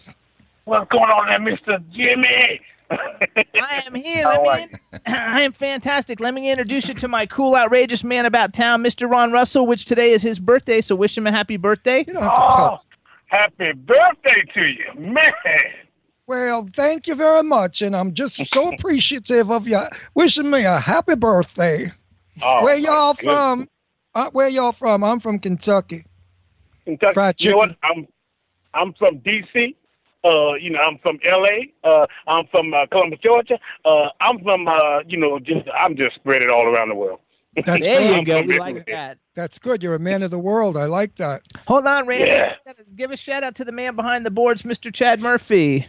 What's going on there, Mr. Jimmy? I am here. Let me in- I am fantastic. Let me introduce you to my cool, outrageous man about town, Mr. Ron Russell, which today is his birthday. So wish him a happy birthday. You don't have to Oh, happy birthday to you, man. Well, thank you very much. And I'm just so appreciative of you wishing me a happy birthday. Oh, where y'all goodness. from? Uh, where y'all from? I'm from Kentucky. Kentucky. You know what? I'm I'm from DC. Uh, you know, I'm from LA. Uh, I'm from uh, Columbus, Georgia. Uh, I'm from uh, you know, just I'm just spread it all around the world. That's There you good. go. I'm We like that. That's good. You're a man of the world. I like that. Hold on, Randy. Yeah. Give a shout out to the man behind the boards, Mr. Chad Murphy.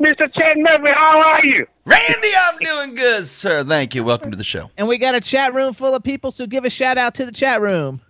Mr. Chad Murphy, how are you? Randy, I'm doing good, sir. Thank you. Welcome to the show. And we got a chat room full of people, so give a shout out to the chat room.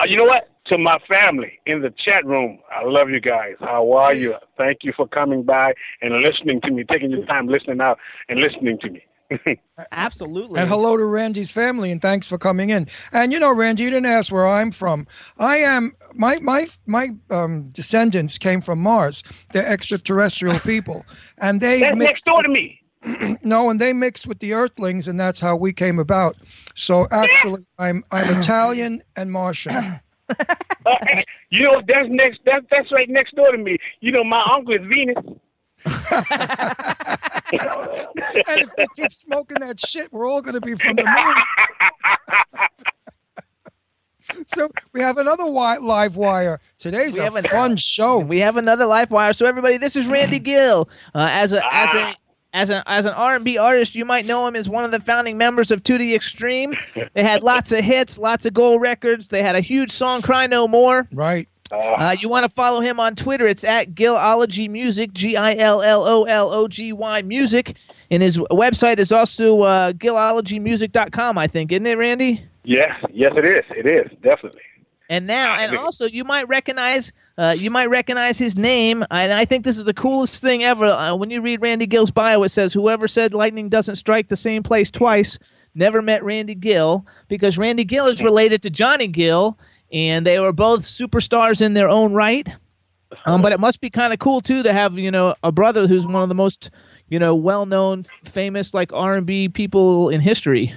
Uh, you know what? To my family in the chat room. I love you guys. How are you? Thank you for coming by and listening to me, taking your time listening out and listening to me. Absolutely. And hello to Randy's family, and thanks for coming in. And you know, Randy, you didn't ask where I'm from. I am my my my um, descendants came from Mars. They're extraterrestrial people, and they That's mixed next door to me. no, and they mixed with the Earthlings, and that's how we came about. So actually, I'm I'm Italian and Martian. Hey, you know that's next. That, that's right next door to me. You know my uncle is Venus. and if we keep smoking that shit, we're all going to be from the moon. so we have another wi- live wire. Today's We a have an- fun show. We have another live wire. So everybody, this is Randy Gill. Uh, as a as a as an as an R&B artist, you might know him as one of the founding members of II D Extreme. They had lots of hits, lots of gold records. They had a huge song, "Cry No More." Right. Uh, you want to follow him on Twitter? It's at Gillology Music, G I L L O L O G Y Music. And his website is also uh, gillologymusic.com, I think, isn't it, Randy? Yes, yes, it is. It is definitely. And now, and also, you might recognize, uh, you might recognize his name. And I think this is the coolest thing ever. Uh, when you read Randy Gill's bio, it says, "Whoever said lightning doesn't strike the same place twice never met Randy Gill," because Randy Gill is related to Johnny Gill, and they were both superstars in their own right. Um, but it must be kind of cool too to have you know a brother who's one of the most you know well-known, famous like R and B people in history.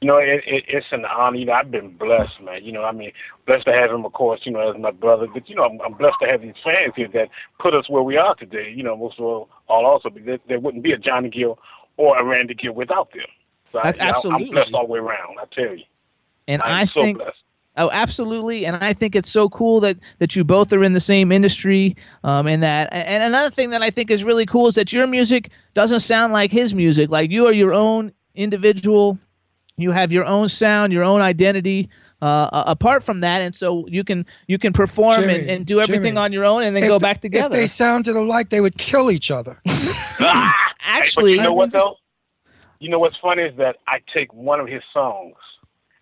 You know, it, it, it's an honor. You know, I've been blessed, man. You know, I mean, blessed to have him, of course. You know, as my brother. But you know, I'm, I'm blessed to have these fans here that put us where we are today. You know, most of all, all also because there wouldn't be a Johnny Gill or a Randy Gill without them. So That's I, absolutely. I'm blessed all the way around. I tell you. And I'm I so think blessed. Oh, absolutely, and I think it's so cool that that you both are in the same industry. Um, and that, and another thing that I think is really cool is that your music doesn't sound like his music. Like you are your own individual. You have your own sound, your own identity. Uh, apart from that, and so you can you can perform and, Jimmy, and do everything Jimmy, on your own, and then go the- back together. If they sounded alike, they would kill each other. Actually, but you know what though? You know what's funny is that I take one of his songs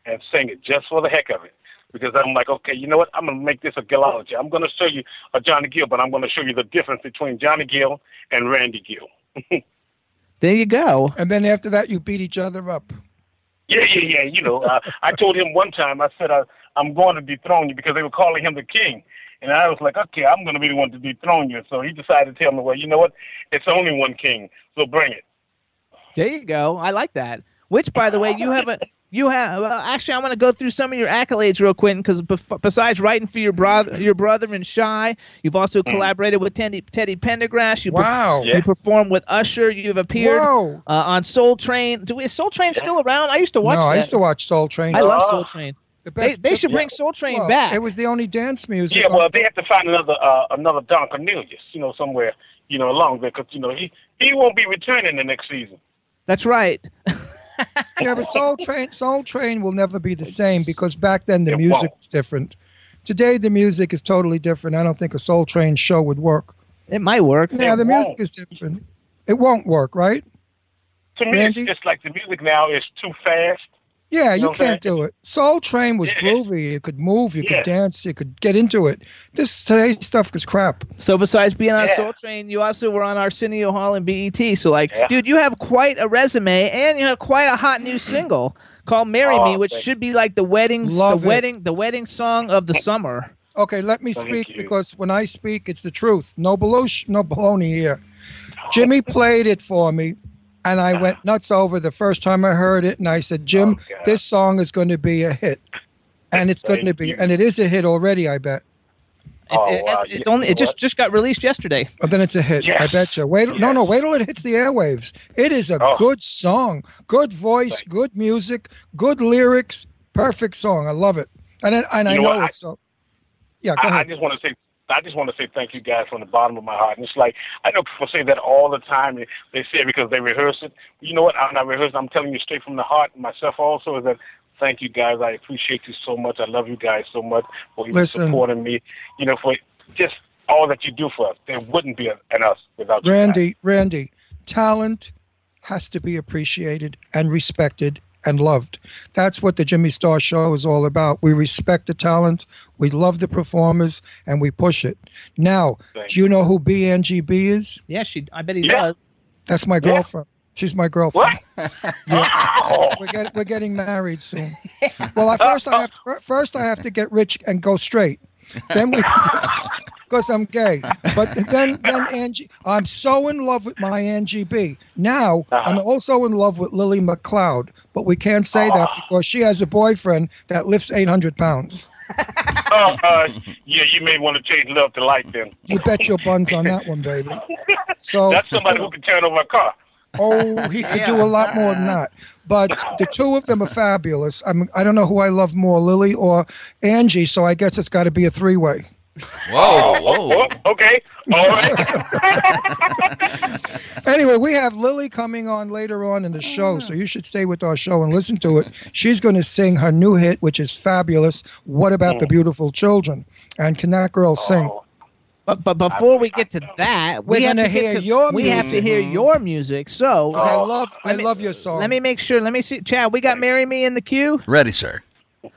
and sing it just for the heck of it. Because I'm like, okay, you know what? I'm gonna make this a Gillology. I'm gonna show you a Johnny Gill, but I'm gonna show you the difference between Johnny Gill and Randy Gill. There you go. And then after that, you beat each other up. Yeah, yeah, yeah. You know, uh, I told him one time. I said, I, "I'm going to dethrone you," because they were calling him the king, and I was like, "Okay, I'm going to be the one to dethrone you." So he decided to tell me, "Well, you know what? It's only one king, so bring it." There you go. I like that. Which, by the way, you have a you have. Well, actually, I want to go through some of your accolades real quick because besides writing for your brother, your brother and Shai, you've also collaborated with Teddy, Teddy Pendergrass. You per- Wow. you Yeah. performed with Usher. You've appeared uh, on Soul Train. Do we, is Soul Train still around? I used to watch. no, that. I used to watch Soul Train. I love Soul Train. The They, they should bring Soul Train well, back. It was the only dance music. Yeah, well, they have to find another uh, another Don Cornelius, you know, somewhere, you know, along there, because you know he he won't be returning the next season. That's right. yeah, but Soul Train, Soul Train will never be the same because back then the music was different. Today the music is totally different. I don't think a Soul Train show would work. It might work. Yeah, the music is different. It won't work, right? To me, it's, just like the music now is too fast. Yeah, You you know can't do it. Soul Train was groovy. You could move, you Yeah. could dance, you could get into it. This today's stuff is crap. So besides being on Yeah. Soul Train, you also were on Arsenio Hall and BET. So like, dude, you have quite a resume and you have quite a hot new single called "Marry Oh, Me," which thank should be like the wedding, Love the it. wedding, the wedding song of the summer. Okay, let me Thank speak you. because when I speak, it's the truth. No baloosh, no baloney here. Jimmy played it for me, and I went nuts over the first time I heard it. And I said, Jim, oh, this song is going to be a hit, and it's going to be, and it is a hit already. I bet. Oh, it, it has- it's only it just just got released yesterday. But then it's a hit. I bet you. Wait, no, no, wait till it hits the airwaves. It is a Oh. good song, good voice, good music, good lyrics, perfect song. I love it, and I- and I You know know what? I- it's so. Yeah, go I, I ahead. just want to say, I just want to say thank you guys from the bottom of my heart. And it's like I know people say that all the time. They say it because they rehearse it. You know what? I'm not rehearsing. I'm telling you straight from the heart. Myself also is that. Thank you guys. I appreciate you so much. I love you guys so much for Listen. supporting me. You know, for just all that you do for us. There wouldn't be an us without you. Randy, Randy, talent has to be appreciated and respected and loved. That's what the Jimmy Star Show is all about. We respect the talent, we love the performers, and we push it. Now, Thank do you know who Angie B is? Yeah, she. I bet he Yeah. does. That's my girlfriend. She's my girlfriend. What? Yeah. we're, get, we're getting married soon. Well, I first I oh. have to, first I have to get rich and go straight. Then we, because I'm gay. But then then Angie, I'm so in love with my Angie B. Now I'm also in love with Lillie McCloud. But we can't say that because she has a boyfriend that lifts 800 pounds. Uh, uh, yeah, you may want to change love to light then. You bet your buns on that one, baby. So That's somebody who can turn over a car. Oh, he could do a lot more than that. But the two of them are fabulous. I'm, I don't know who I love more, Lillie or Angie. So I guess it's got to be a three-way. Whoa, whoa. Oh, okay. All right. Anyway, we have Lillie coming on later on in the show, so you should stay with our show and listen to it. She's going to sing her new hit, which is fabulous. What about the beautiful children? And can that girl sing? But but before we get to that, We're we have gonna to hear to- your We have to music. hear your music. So 'Cause I love, I me- love your song. let me make sure. Let me see, Chad. We got "Marry Me" in the queue. Ready, sir.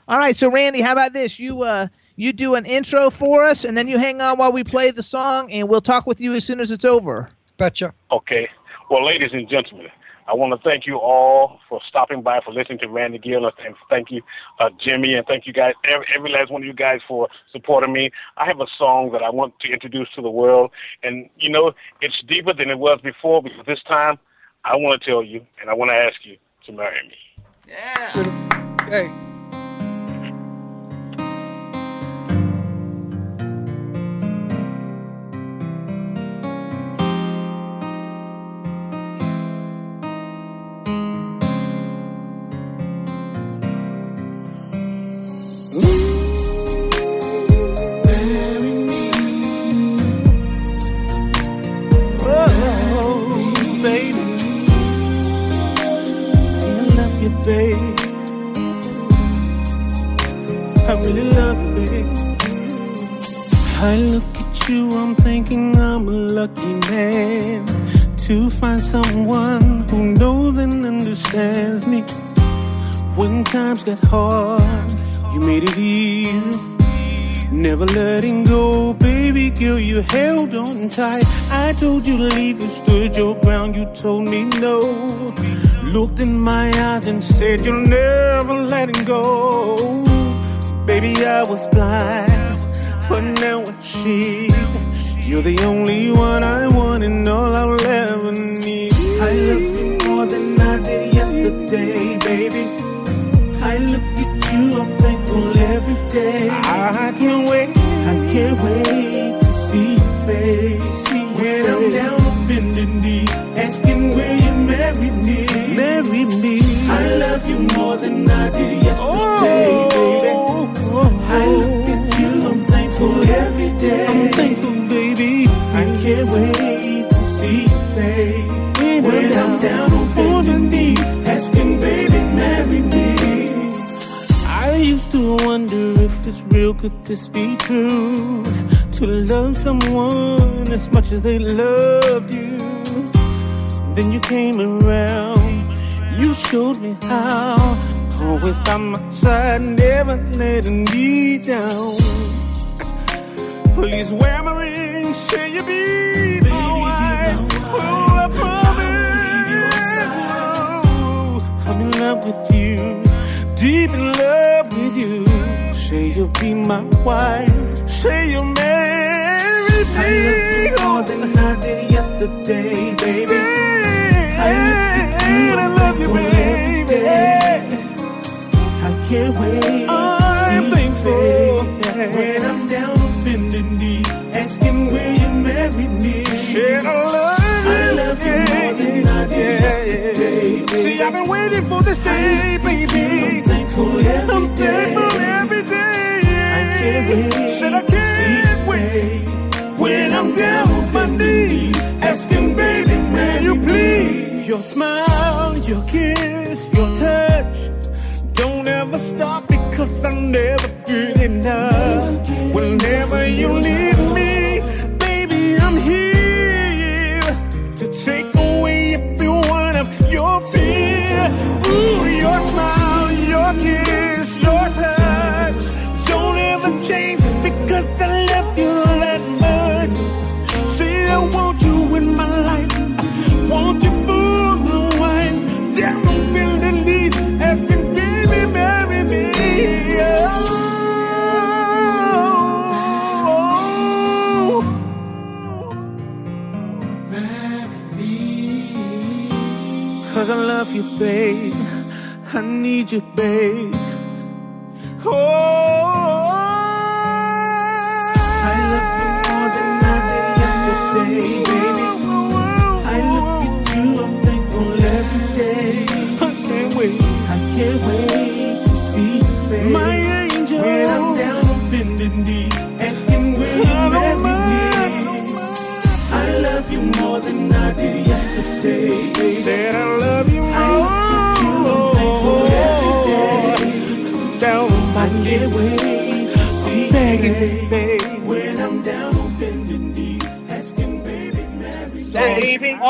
All right. So Randy, how about this? You uh you do an intro for us, and then you hang on while we play the song, and we'll talk with you as soon as it's over. Betcha. Okay. Well, ladies and gentlemen, I want to thank you all for stopping by, for listening to Randy Gill, and thank you, uh, Jimmy, and thank you guys, every, every last one of you guys for supporting me. I have a song that I want to introduce to the world, and you know, it's deeper than it was before because this time I want to tell you, and I want to ask you to marry me. Yeah. Hey. Times get hard, you made it easy. Never letting go, baby girl, you held on tight. I told you to leave, you stood your ground, you told me no. Looked in my eyes and said you'll never letting go. Baby, I was blind, but now I see. You're the only one I want and all I'll ever need. I love you more than I did yesterday, every day. I can't wait, I can't wait to see your face. See your when I'm down on bended knee, asking will you marry me? Marry me. I love you more than I did yesterday, oh, baby. Oh. I look at you, I'm thankful every day. I'm thankful, baby. I can't wait to see your face. When, I'm down to wonder if it's real, could this be true? To love someone as much as they loved you. Then you came around, you showed me how. Always by my side, never letting me down. Please wear my ring, say you be my wife. Oh, I promise. I'm in love with you, deep in love with you. Say you'll be my wife, say you'll marry me. I love you more than I did yesterday, baby. I look at you, I love you, baby. I can't wait I'm thankful. When I'm down on bended knee, asking will you marry me? Said I love you. I love you more than I did yesterday, baby. See, I've been waiting for this day, baby. I'm thankful every I'm thankful every day. I can't wait Said I can't wait. When I'm down on my knees, asking baby, may you please? Your smile, your kiss, your touch. Don't ever stop because I never need you, babe.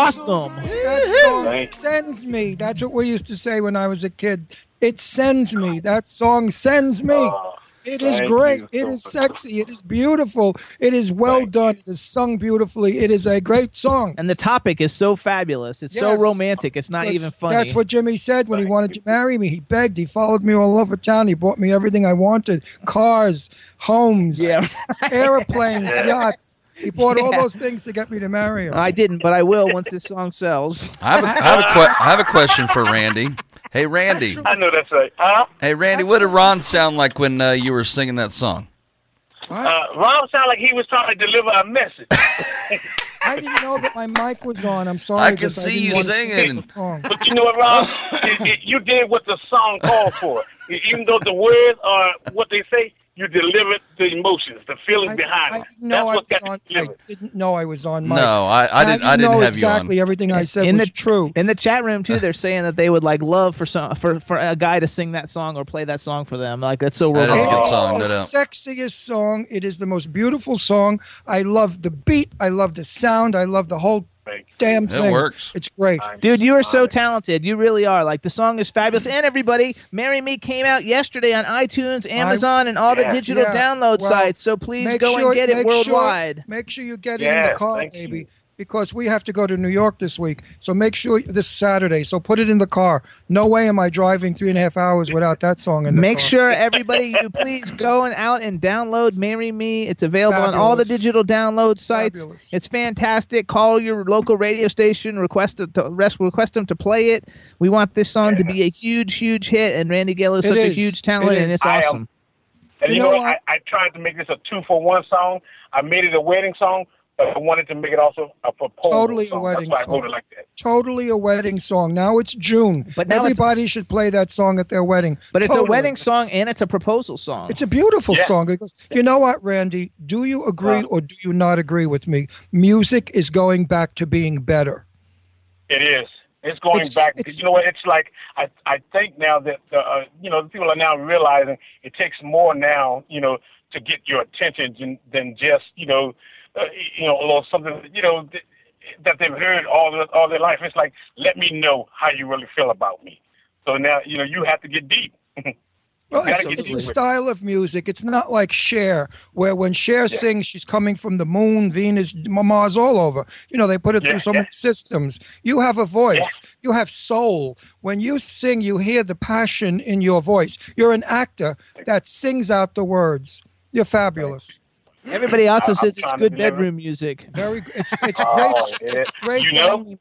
Awesome. That song Thank- sends me. That's what we used to say when I was a kid. It sends me. That song sends me. Oh, it is great. you It so is much. sexy. It is beautiful. It is well done. It is sung beautifully. It is a great song. And the topic is so fabulous. It's so romantic. It's not That's- even funny. That's what Jimmy said when he wanted to marry me. He begged. He followed me all over town. He bought me everything I wanted: cars, homes, Yeah. airplanes, yachts. He bought all those things to get me to marry him. I didn't, but I will once this song sells. I have a, I have a, que- I have a question for Randy. Hey, Randy. I know that's right. Huh? Hey, Randy, what did Ron sound like when uh, you were singing that song? Uh, Ron sounded like he was trying to deliver a message. I didn't know that my mic was on. I'm sorry. I can see didn't you singing sing and- the song. But you know what, Ron? It- it- you did what the song called for. Even though the words are what they say, you delivered the emotions, the feelings I, behind I them. didn't That's I what was got on. you I delivered. didn't know I was on mic. No, I, I didn't. I know didn't have exactly you on. everything I said in was the true. in the chat room too, they're saying that they would like love for some for, for a guy to sing that song or play that song for them. Like that's so That is a romantic. good It song, no is doubt. the sexiest song. It is the most beautiful song. I love the beat. I love the sound. I love the whole Thank you. damn It thing. works. It's great. Dude, you are so talented. You really are. Like the song is fabulous. And everybody, "Marry Me" came out yesterday on iTunes, Amazon, and all the digital Yeah. download Well, sites. So please go sure- and get it make sure- worldwide. make sure you get it in the car, baby. you. Because we have to go to New York this week. So make sure this Saturday. So put it in the car. No way am I driving three and a half hours without that song in the Make car. sure everybody, you please go and out and download "Marry Me." It's available on all the digital download sites. Fabulous. It's fantastic. Call your local radio station, request it to, rest, request them to play it. We want this song to be a huge, huge hit. And Randy Gill is It such a huge talent, It and it's awesome. Um, and You you, know know, what? I, I tried to make this a two for one song. I made it a wedding song, but I wanted to make it also a proposal Totally a wedding That's why song. I wrote it like that. Totally a wedding song. Now it's June. But now everybody should play that song at their wedding. But it's a wedding song and it's a proposal song. It's a beautiful Yeah. song because you know what, Randy? Do you agree or do you not agree with me? Music is going back to being better. It is. It's going It's- back. it's- you know what? It's like I I think now that uh, uh, you know people are now realizing it takes more now you know to get your attention than, than just you know uh, you know a little something you know th- that they've heard all the, all their life. It's like let me know how you really feel about me. So now you know you have to get deep. Well, it's, it's the style of music. It's not like Cher, where when Cher sings, she's coming from the moon, Venus, Mars, all over. You know, they put it Yeah, through so yeah. many systems. You have a voice. You have soul. When you sing, you hear the passion in your voice. You're an actor that sings out the words. You're fabulous. Everybody also says it's good deliver. bedroom music. Very. It's it's Oh, great. yeah. It's great. You know? bang, me,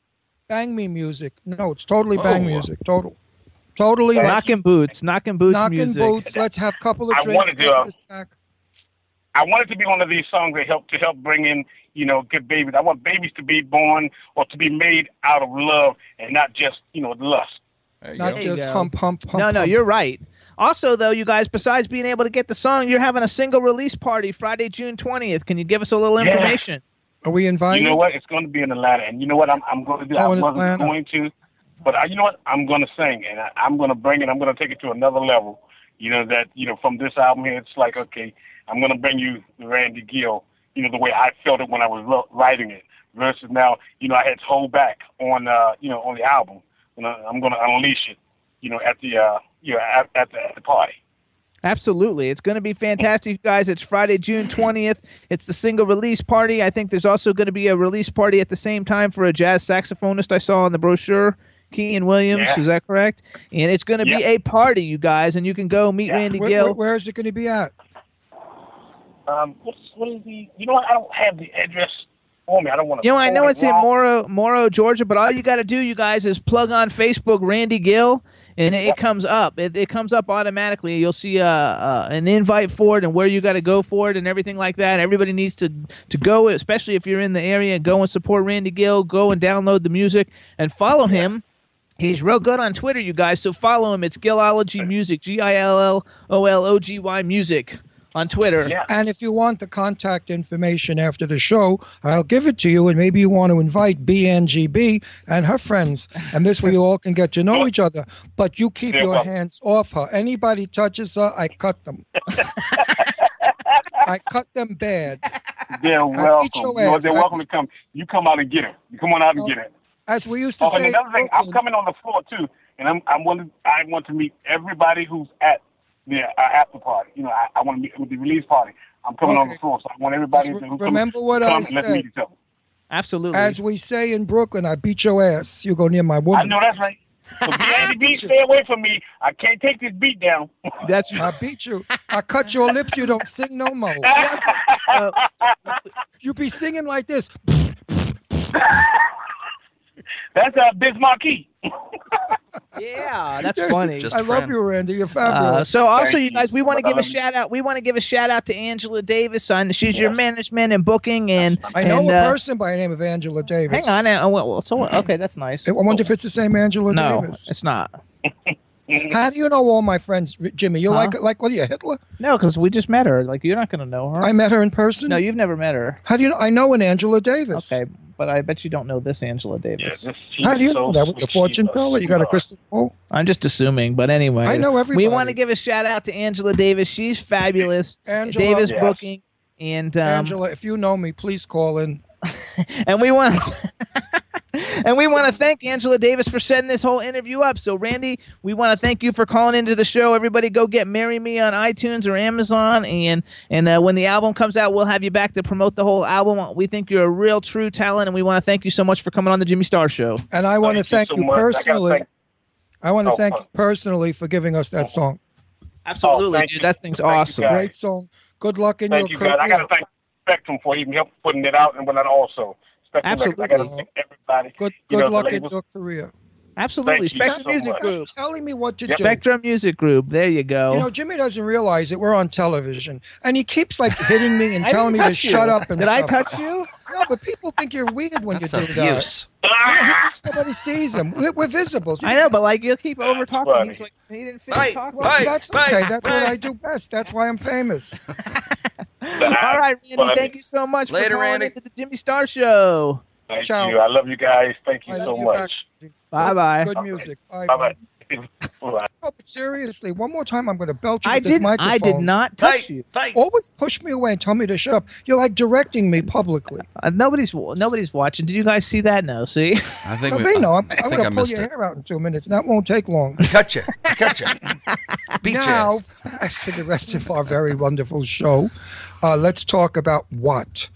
bang me music. No, it's totally bang Oh. music. Total. Totally. like Knocking boots, knocking boots knocking music. boots. Let's have a couple of I drinks. wanted to, take uh, a sack. I want it to be one of these songs that help to help bring in, you know, good babies. I want babies to be born or to be made out of love and not just, you know, lust. Not go. just go. hump, hump, hump. no, no, hump. you're right. Also, though, you guys, besides being able to get the song, you're having a single release party Friday, June 20th. Can you give us a little Yeah. information? Are we invited? You know what? It's going to be in Atlanta, and you know what? I'm I'm going to do. Oh, I wasn't Atlanta. going to, but I, you know what? I'm going to sing, and I, I'm going to bring it. I'm going to take it to another level. You know that you know from this album here, it's like okay, I'm going to bring you Randy Gill. You know the way I felt it when I was ro- writing it, versus now, you know, I had to hold back on uh, you know on the album. You know, I'm going to unleash it. You know, at the uh, you know at, at the at the party. Absolutely. It's going to be fantastic, you guys. It's Friday, June 20th. It's the single release party. I think there's also going to be a release party at the same time for a jazz saxophonist I saw on the brochure, Kean Williams. Yeah. Is that correct? And it's going to be a party, you guys, and you can go meet Yeah. Randy Where, Gill. where- where is it going to be at? Um, what's what is the? You know what? I don't have the address for me. I don't want to. You know, I know it's in Morrow, Morrow, Georgia, but all you got to do, you guys, is plug on Facebook Randy Gill, and it, it comes up. It, it comes up automatically. You'll see uh, uh, an invite for it and where you got to go for it and everything like that. Everybody needs to to go, especially if you're in the area. Go and support Randy Gill. Go and download the music and follow him. He's real good on Twitter, you guys. So follow him. It's Gillology Music, G I L L O L O G Y Music on Twitter. And if you want the contact information after the show, I'll give it to you. And maybe you want to invite Angie B and her friends. And this way you all can get to know each other. But you keep Yeah, your well- hands off her. Anybody touches her, I cut them. I cut them bad. They're welcome. beat your You know, ass. they're I welcome to come. You come out and get her. You come on out and oh, get her. As we used to Oh, and say, another thing, I'm coming on the floor too, and I'm I want to I want to meet everybody who's at the uh, after party. You know, I, I want to meet with the release party. I'm coming on the floor, so I want everybody Just to re- who remember come, what I come and let's said. meet each other. Absolutely. as we say in Brooklyn, I beat your ass. You go near my woman. I know that's right. So Angie B, stay away from me. I can't take this beat down. That's I beat you. I cut your lips. You don't sing no more. you be singing like this. That's uh, Biz Markie. Yeah, that's funny. I love you, Randy. You're Uh, fabulous. so also, you guys, we want to give a shout out. We want to give a shout out to Angela Davis. On she's your management and booking, and I know and, a uh, person by the name of Angela Davis. Hang on, uh, well, well, so okay, that's nice. I wonder if it's the same Angela No, Davis. it's not. How do you know all my friends, Jimmy? You Huh? like like what are you Hitler? No, because we just met her. Like you're not gonna know her. I met her in person. No, you've never met her. How do you know? I know an Angela Davis. Okay, but I bet you don't know this Angela Davis. How do you know that? With the fortune teller, you got a crystal ball. I'm just assuming, but anyway. I know We want to give a shout out to Angela Davis. She's fabulous. Angela- Davis Yes. booking, and um, Angela, if you know me, please call in. and we want and we want to thank Angela Davis for setting this whole interview up. So Randy, we want to thank you for calling into the show. Everybody, go get "Marry Me" on iTunes or Amazon, and and uh, when the album comes out, we'll have you back to promote the whole album. We think you're a real true talent, and we want to thank you so much for coming on the Jimmy Star Show. And I want to Thank thank you you so. I personally. thank- I want to Oh, thank uh, you personally for giving us that song. Absolutely, thank dude. you. That thing's Thank awesome. Great song. Good luck in Thank your you, guys. I got to thank Spectrum for even helping putting it out and whatnot also. Spectrum Records. I got to Absolutely. thank everybody. Good, good know, luck in labels. your career. Absolutely, Thank Spectrum so Music much. Group. Telling me what to Yep. do. Spectrum Music Group. There you go. You know, Jimmy doesn't realize that we're on television, and he keeps like hitting me and telling me to you. shut up. And Did I touch you? No, but people think you're weird when That's you do abuse. that. You know, nobody sees him. We're, we're visible. I know, but like you'll keep over talking. funny. He's like he didn't finish Right, talking. Well, right, that's right, okay. That's what. I do best. That's why I'm famous. All right, Randy. Funny. Thank you so much Later, for calling Randy. into the Jimmy Star Show. Thank Ciao. you. I love you guys. Thank you I so much. Bye bye. Good music. Bye. Bye bye. bye. Bye. No, but seriously, one more time, I'm going to belt you I with this did. microphone. I did not touch Fight, you. fight. Always push me away and tell me to shut up. You're like directing me publicly. Uh, nobody's nobody's watching. Did you guys see that? No. See. I think No, we, they know. I'm, I I'm going to pull your it. hair out in two minutes. That won't take long. Cut you. Cut you. Beat your now, as for the rest of our very wonderful show, uh, let's talk about what.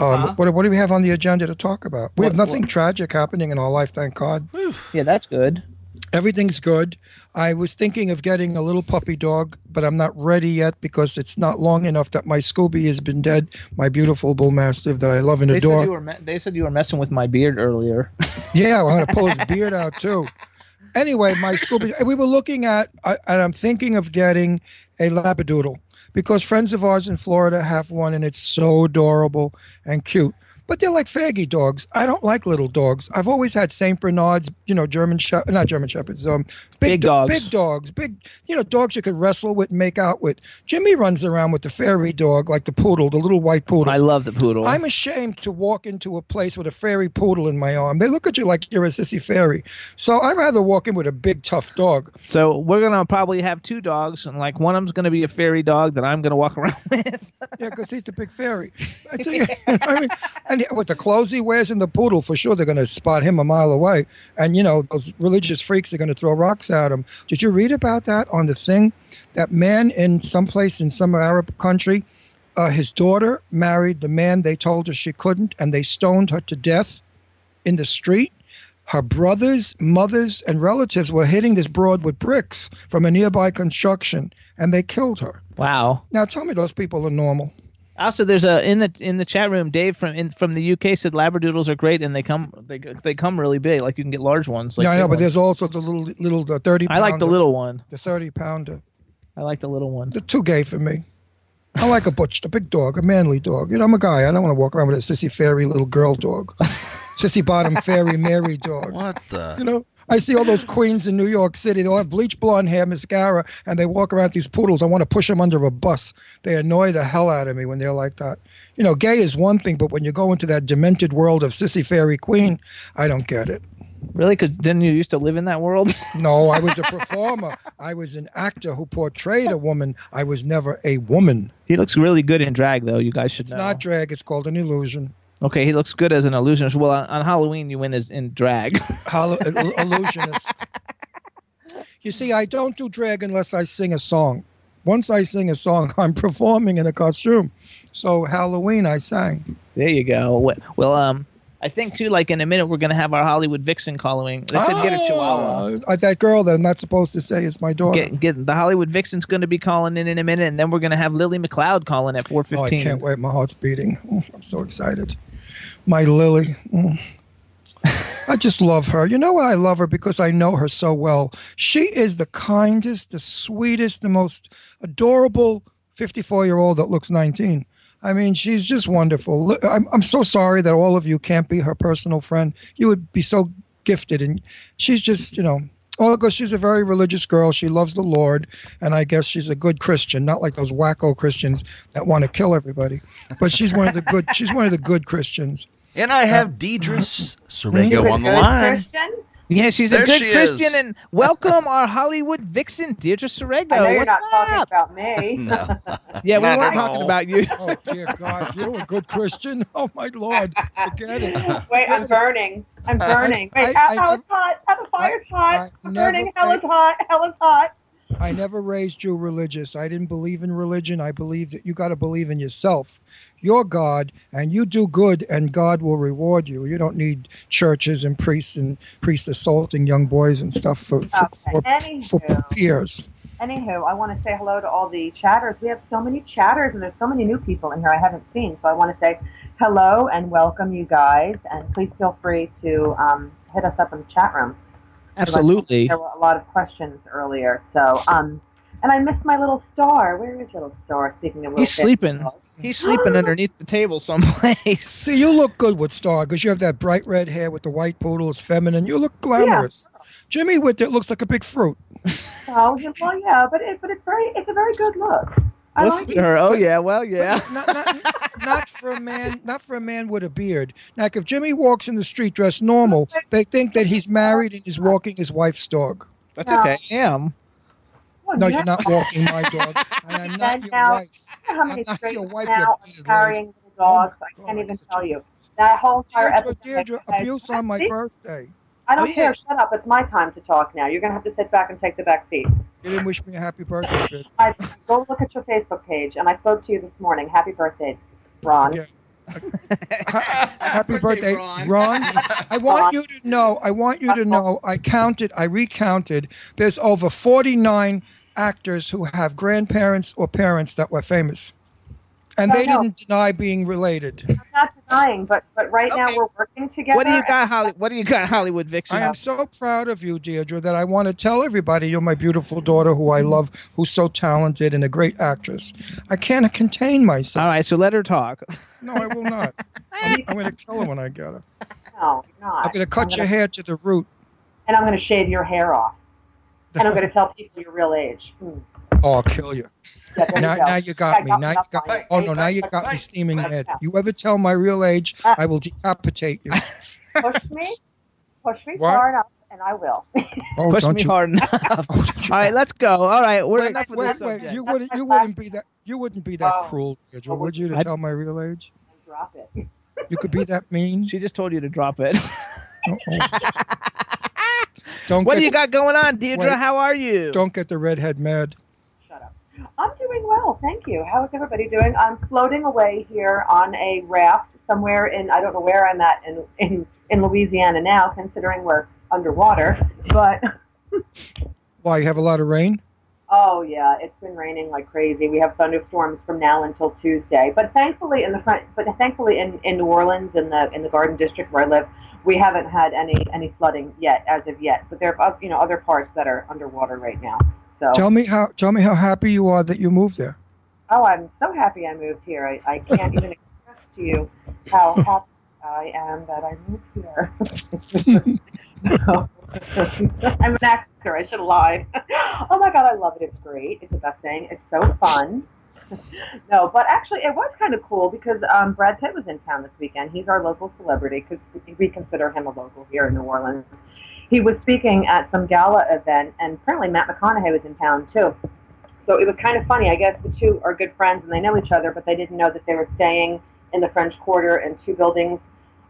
Um, what, what do we have on the agenda to talk about? We have What- nothing tragic happening in our life, thank God. Yeah, that's good. Everything's good. I was thinking of getting a little puppy dog, but I'm not ready yet because it's not long enough that my Scooby has been dead. My beautiful bull mastiff that I love and They said you were. Me- they said you were messing with my beard earlier. Yeah, I'm going to pull his beard out too. Anyway, my Scooby, we were looking at, I- and I'm thinking of getting a Labradoodle because friends of ours in Florida have one and it's so adorable and cute. But they're like faggy dogs. I don't like little dogs. I've always had Saint Bernards, you know, German Shepherd, not German Shepherds, um, Big do- dogs. big dogs, big, you know, dogs you could wrestle with and make out with. Jimmy runs around with the fairy dog, like the poodle, the little white poodle. I love the poodle. I'm ashamed to walk into a place with a fairy poodle in my arm. They look at you like you're a sissy fairy. So I'd rather walk in with a big, tough dog. so we're gonna probably have two dogs, and like one of them's gonna be a fairy dog that I'm gonna walk around with. Yeah, because he's the big fairy. So, know, I mean, and with the clothes he wears and the poodle, for sure they're going to spot him a mile away. And, you know, those religious freaks are going to throw rocks at him. Did you read about that on the thing? That man in some place in some Arab country, uh, his daughter married the man they told her she couldn't, and they stoned her to death in the street. Her brothers, mothers, and relatives were hitting this broad with bricks from a nearby construction, and they killed her. Wow. Now tell me those people are normal. Also, there's a in the in the chat room. Dave from in, from the UK said Labradoodles are great, and they come they they come really big. Like you can get large ones. Like yeah, I know, but ones. there's also the little little the thirty. I like the little one. The thirty pounder. I like the little one. They're too gay for me. I like a butch, a big dog, a manly dog. You know, I'm a guy. I don't want to walk around with a sissy fairy little girl dog, sissy bottom fairy Mary dog. What the? You know, I see all those queens in New York City. They all have bleach blonde hair, mascara, and they walk around these poodles. I want to push them under a bus. They annoy the hell out of me when they're like that. You know, gay is one thing, but when you go into that demented world of sissy fairy queen, I don't get it. Really? Because didn't you used to live in that world? No, I was a performer. I was an actor who portrayed a woman. I was never a woman. he looks really good in drag, though. You guys should It's know. not drag. It's called an illusion. Okay, he looks good as an illusionist. Well, on, on Halloween, you win as in drag. Hol- illusionist. You see, I don't do drag unless I sing a song. Once I sing a song, I'm performing in a costume. So Halloween, I sang. there you go. Well, well, um, I think too. Like in a minute, we're gonna have our Hollywood Vixen calling. They said get a Chihuahua. Uh, that girl that I'm not supposed to say is my daughter. Get, get the Hollywood Vixen's going to be calling in in a minute, and then we're going to have Lillie McCloud calling at four Oh, I can't wait. My heart's beating. Oh, I'm so excited. My Lillie. Mm. I just love her. You know why I love her? Because I know her so well. She is the kindest, the sweetest, the most adorable 54 year old that looks 19. I mean, she's just wonderful. I'm, I'm so sorry that all of you can't be her personal friend. You would be so gifted. And she's just, you know, Oh, because she's a very religious girl. She loves the Lord, and I guess she's a good Christian, not like those wacko Christians that want to kill everybody. But she's one of the good. She's one of the good Christians. And I have uh-huh. Deidre S- mm-hmm. on the line. Yeah, she's There a good she Christian, is. and welcome our Hollywood Vixen, Deirdre Sorrego. I know you're What's not talking about me. No. Yeah, we Not weren't talking all. about you. Oh dear God, you're a good Christian. Oh my Lord, forget it. Wait, I'm Forget it. burning. I'm burning. I- Wait, I hell, hell never- is hot. Hell the fire's hot. I I'm never- burning. Hell is hot. Hell is hot. I never raised you religious. I didn't believe in religion. I believe that you got to believe in yourself. You're God, and you do good, and God will reward you. You don't need churches and priests and priests assaulting young boys and stuff for for, Okay. for, Anywho. for peers. Anywho, I want to say hello to all the chatters. We have so many chatters, and there's so many new people in here I haven't seen. So I want to say hello and welcome you guys. And please feel free to um, hit us up in the chat room. Absolutely. There were a lot of questions earlier. So, um, and I missed my little star. Where is your little star? Speaking of little He's fish. sleeping. He's sleeping underneath the table someplace. See, you look good with Star because you have that bright red hair with the white poodle. It's feminine. You look glamorous. Jimmy with it looks like a big fruit. Oh, yeah, well, yeah, but it, but it's very, it's a very good look. I Listen like to her. Oh yeah, well yeah. not, not, not for a man, not for a man with a beard. Now, if Jimmy walks in the street dressed normal, they think that he's married and is walking his wife's dog. That's okay. I am. Well, No, yeah. you're not walking my dog, and I'm not your wife. You how many I'm not straight your wife, now you are carrying lady. little dogs. Oh I can't even tell you. That whole entire Deirdre, episode. Deirdre, I- abuse on my birthday. I don't Oh, yeah. care. Shut up. It's my time to talk now. You're gonna have to sit back and take the back seat. You didn't wish me a happy birthday, bitch. I go look at your Facebook page, and I spoke to you this morning. Happy birthday, Ron. Yeah. Happy birthday, Ron. Ron. I want you to know, I want you to know, I counted, I recounted, there's over 49 actors who have grandparents or parents that were famous. And No, they no. didn't deny being related. I'm not denying, but but right now we're working together. What do you got, Holly? What do you got, Hollywood Vixen? I am so proud of you, Deirdre, that I want to tell everybody you're my beautiful daughter who I love, who's so talented and a great actress. I can't contain myself. All right, so let her talk. No, I will not. I'm, I'm going to kill her when I get her. No, you're not. I'm going to cut I'm your gonna- hair to the root. and I'm going to shave your hair off, and I'm going to tell people your real age. Hmm. Oh, I'll kill you. Yeah, there Now, you now you got me. got Now you got me. Oh no, now you got me steaming mad. You ever tell my real age, Uh. I will decapitate you. Push me, push me What? far enough, and I will. Oh, Push don't me you? hard enough. All right, let's go. All right, we're Wait, enough of wait, this wait. subject. You wouldn't, you wouldn't be that. You wouldn't be that Oh. cruel, Deirdre, Oh, would you? To I- tell my real age, Drop it. you could be that mean. She just told you to drop it. Don't what get, do you got going on, Deirdre? Wait. How are you? Don't get the redhead mad. Shut up. I'm doing well, thank you. How is everybody doing? I'm floating away here on a raft somewhere in I don't know where I'm at in in, in Louisiana now, considering we're underwater. But Why? You have a lot of rain. Oh yeah, it's been raining like crazy. We have thunderstorms from now until Tuesday. But thankfully in the front, but thankfully in, in New Orleans in the in the Garden District where I live, we haven't had any any flooding yet as of yet. But there are you know other parts that are underwater right now. So Tell me how tell me how happy you are that you moved there. oh, I'm so happy I moved here. I, I can't even express to you how happy I am that I moved here. I'm an actor. I should lie. oh my god, I love it. It's great. It's the best thing. It's so fun. no, but actually, it was kind of cool because um, Brad Pitt was in town this weekend. He's our local celebrity because we consider him a local here in New Orleans. He was speaking at some gala event, and apparently Matt McConaughey was in town too. So it was kind of funny. I guess the two are good friends and they know each other, but they didn't know that they were staying in the French Quarter in two buildings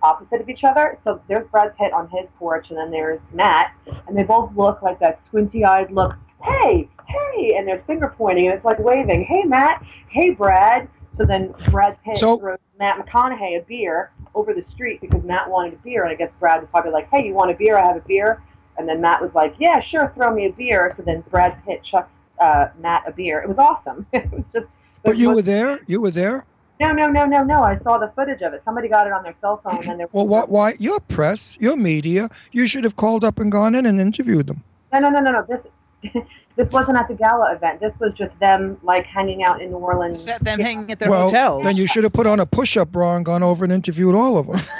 opposite of each other. So there's Brad Pitt on his porch, and then there's Matt, and they both look like that squinty-eyed look. Hey, hey, and they're finger pointing, and it's like waving. Hey, Matt. Hey, Brad. So then Brad Pitt So- throws Matt McConaughey a beer over the street because Matt wanted a beer, and I guess Brad was probably like, "Hey, you want a beer? I have a beer." And then Matt was like, "Yeah, sure, throw me a beer." So then Brad Pitt chucks uh, Matt a beer. It was awesome. it was just. But you were there. You were there. No, no, no, no, no. I saw the footage of it. Somebody got it on their cell phone, and Well, why, why? You're press. You're media. You should have called up and gone in and interviewed them. No, no, no, no, no. This this wasn't at the gala event. This was just them like hanging out in New Orleans. Is them hanging at their well, then you should have put on a push-up bra and gone over and interviewed all of them.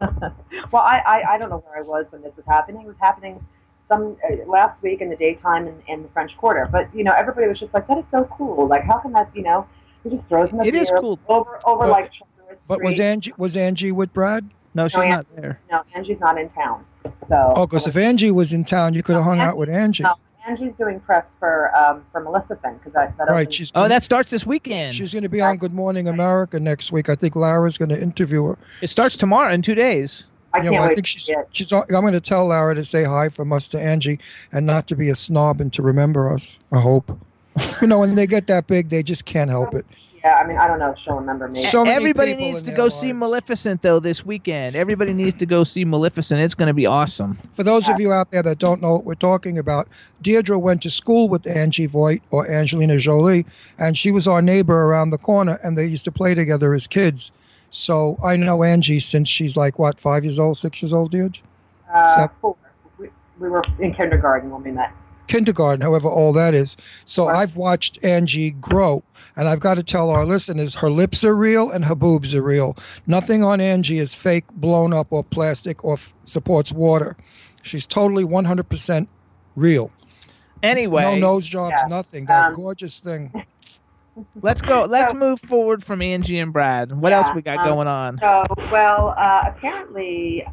Well, I, I I don't know where I was when this was happening. It was happening some uh, last week in the daytime in, in the French Quarter. But you know, everybody was just like, "That is so cool! Like, how can that? You know, he just throws him a It is cool. over over But- like." But was Angie was Angie with Brad? No, she's not there. No, Angie's not in town. So. Oh, because if Angie was in town, you could have hung out with Angie. No, Angie's doing press for um for Maleficent because that that Right, opens- she's Oh, that starts this weekend. She's going to be on Good Morning America next week. I think Lara's going to interview her. It starts tomorrow in two days. I Yeah, can't well, I think to she's see it. she's. I'm going to tell Lara to say hi from us to Angie, and not to be a snob and to remember us. I hope. you know, when they get that big, they just can't help it. Yeah, I mean, I don't know if she'll remember me. So Everybody needs to their go see Maleficent though this weekend. Everybody needs to go see Maleficent. It's going to be awesome. For those of you out there that don't know what we're talking about, Deirdre went to school with Angie Voight or Angelina Jolie, and she was our neighbor around the corner, and they used to play together as kids. So I know Angie since she's like what, five years old, six years old, Deirdre? Uh, Seven. four. We, we were in kindergarten when we met. Kindergarten, however old that is. So I've watched Angie grow, and I've got to tell our listeners her lips are real and her boobs are real. Nothing on Angie is fake, blown up, or plastic, or f- supports water. She's totally 100% real. Anyway, no nose jobs, Yeah. nothing. That Um, gorgeous thing. let's go. Let's move forward from Angie and Brad. What else we got um, going on? So, well, uh, apparently,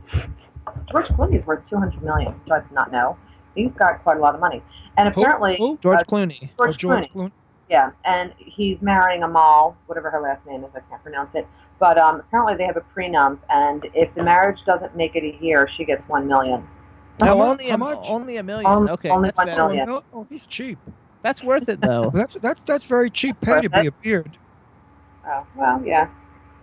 George Clooney is worth two hundred million. Which I did not know. He's got quite a lot of money, and apparently, George uh, Clooney. Oh, George, George Clooney. Clooney. Yeah, and he's marrying a Amal, whatever her last name is. I can't pronounce it. But um, apparently, they have a prenup, and if the marriage doesn't make it a year, she gets one million. No, mu- only a, much? only a million. Only- okay, only that's one better. million. Oh, oh, he's cheap. That's worth it though. That's that's that's very cheap pay to be a beard. Oh, well, yeah.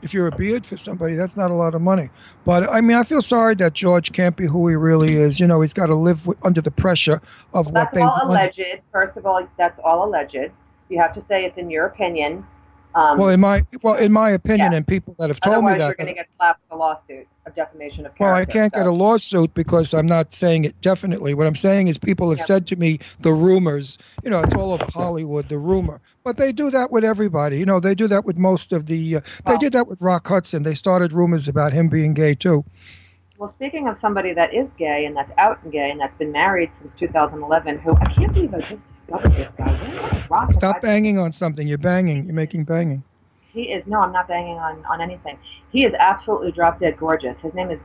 If you're a beard for somebody, that's not a lot of money. But I mean, I feel sorry that George can't be who he really is. You know, he's got to live with, under the pressure of what That's they all alleged. First of all, that's all alleged. You have to say it's in your opinion. Um, well, in my well, in my opinion, and people that have told otherwise, me you're that. going to get slapped with a lawsuit of defamation of character. Well, I can't get a lawsuit because I'm not saying it definitely. What I'm saying is people have said to me the rumors. You know, it's all over Hollywood, the rumor. But they do that with everybody. You know, they do that with most of the. Uh, they did that with Rock Hudson. They started rumors about him being gay too. Well, speaking of somebody that is gay and that's out and gay and that's been married since 2011, who I can't believe I just discovered this guy. Stop banging on something. You're banging. You're making banging. He is no, I'm not banging on on anything. He is absolutely drop dead gorgeous. His name is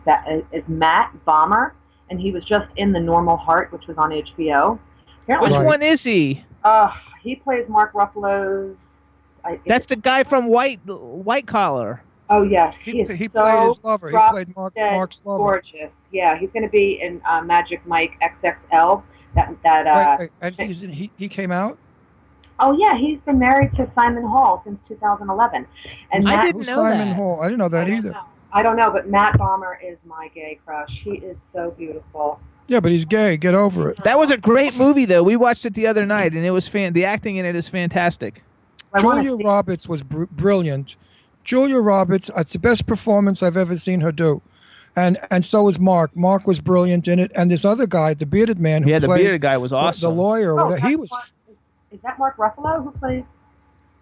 is Matt Bomer, and he was just in The Normal Heart, which was on HBO. Apparently, Which one is he? Uh, he plays Mark Ruffalo's. I, That's the guy from White White Collar. Oh yes, he, is he so played his lover. He drop played Mark- dead Mark's lover. Gorgeous. Yeah, he's going to be in uh, Magic Mike XXL. That that. Uh, Wait, wait, and he's in, he he came out. Oh yeah, he's been married to Simon Hall since 2011. And Matt, Who's Simon Hall. I didn't know that either. I don't know, but Matt Bomer is my gay crush. He is so beautiful. Yeah, but he's gay. Get over it. That was a great movie, though. We watched it the other night, and it was fan. The acting in it is fantastic. Julia Roberts was br- brilliant. Julia Roberts, it's the best performance I've ever seen her do. And and so was Mark. Mark was brilliant in it. And this other guy, the bearded man who Yeah, the played bearded guy was awesome. The lawyer, or Oh, whatever, he was Mark- Is that Mark Ruffalo who plays?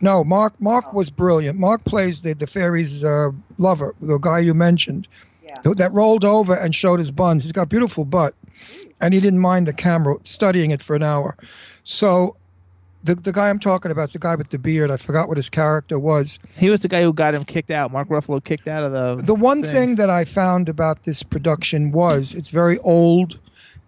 no Mark. Mark was brilliant. Mark plays the the fairy's uh, lover, the guy you mentioned, Yeah. that rolled over and showed his buns. He's got beautiful butt, and he didn't mind the camera studying it for an hour. So, the the guy I'm talking about is the guy with the beard. I forgot what his character was. He was the guy who got him kicked out. Mark Ruffalo kicked out of the. The one thing that I found about this production was it's very old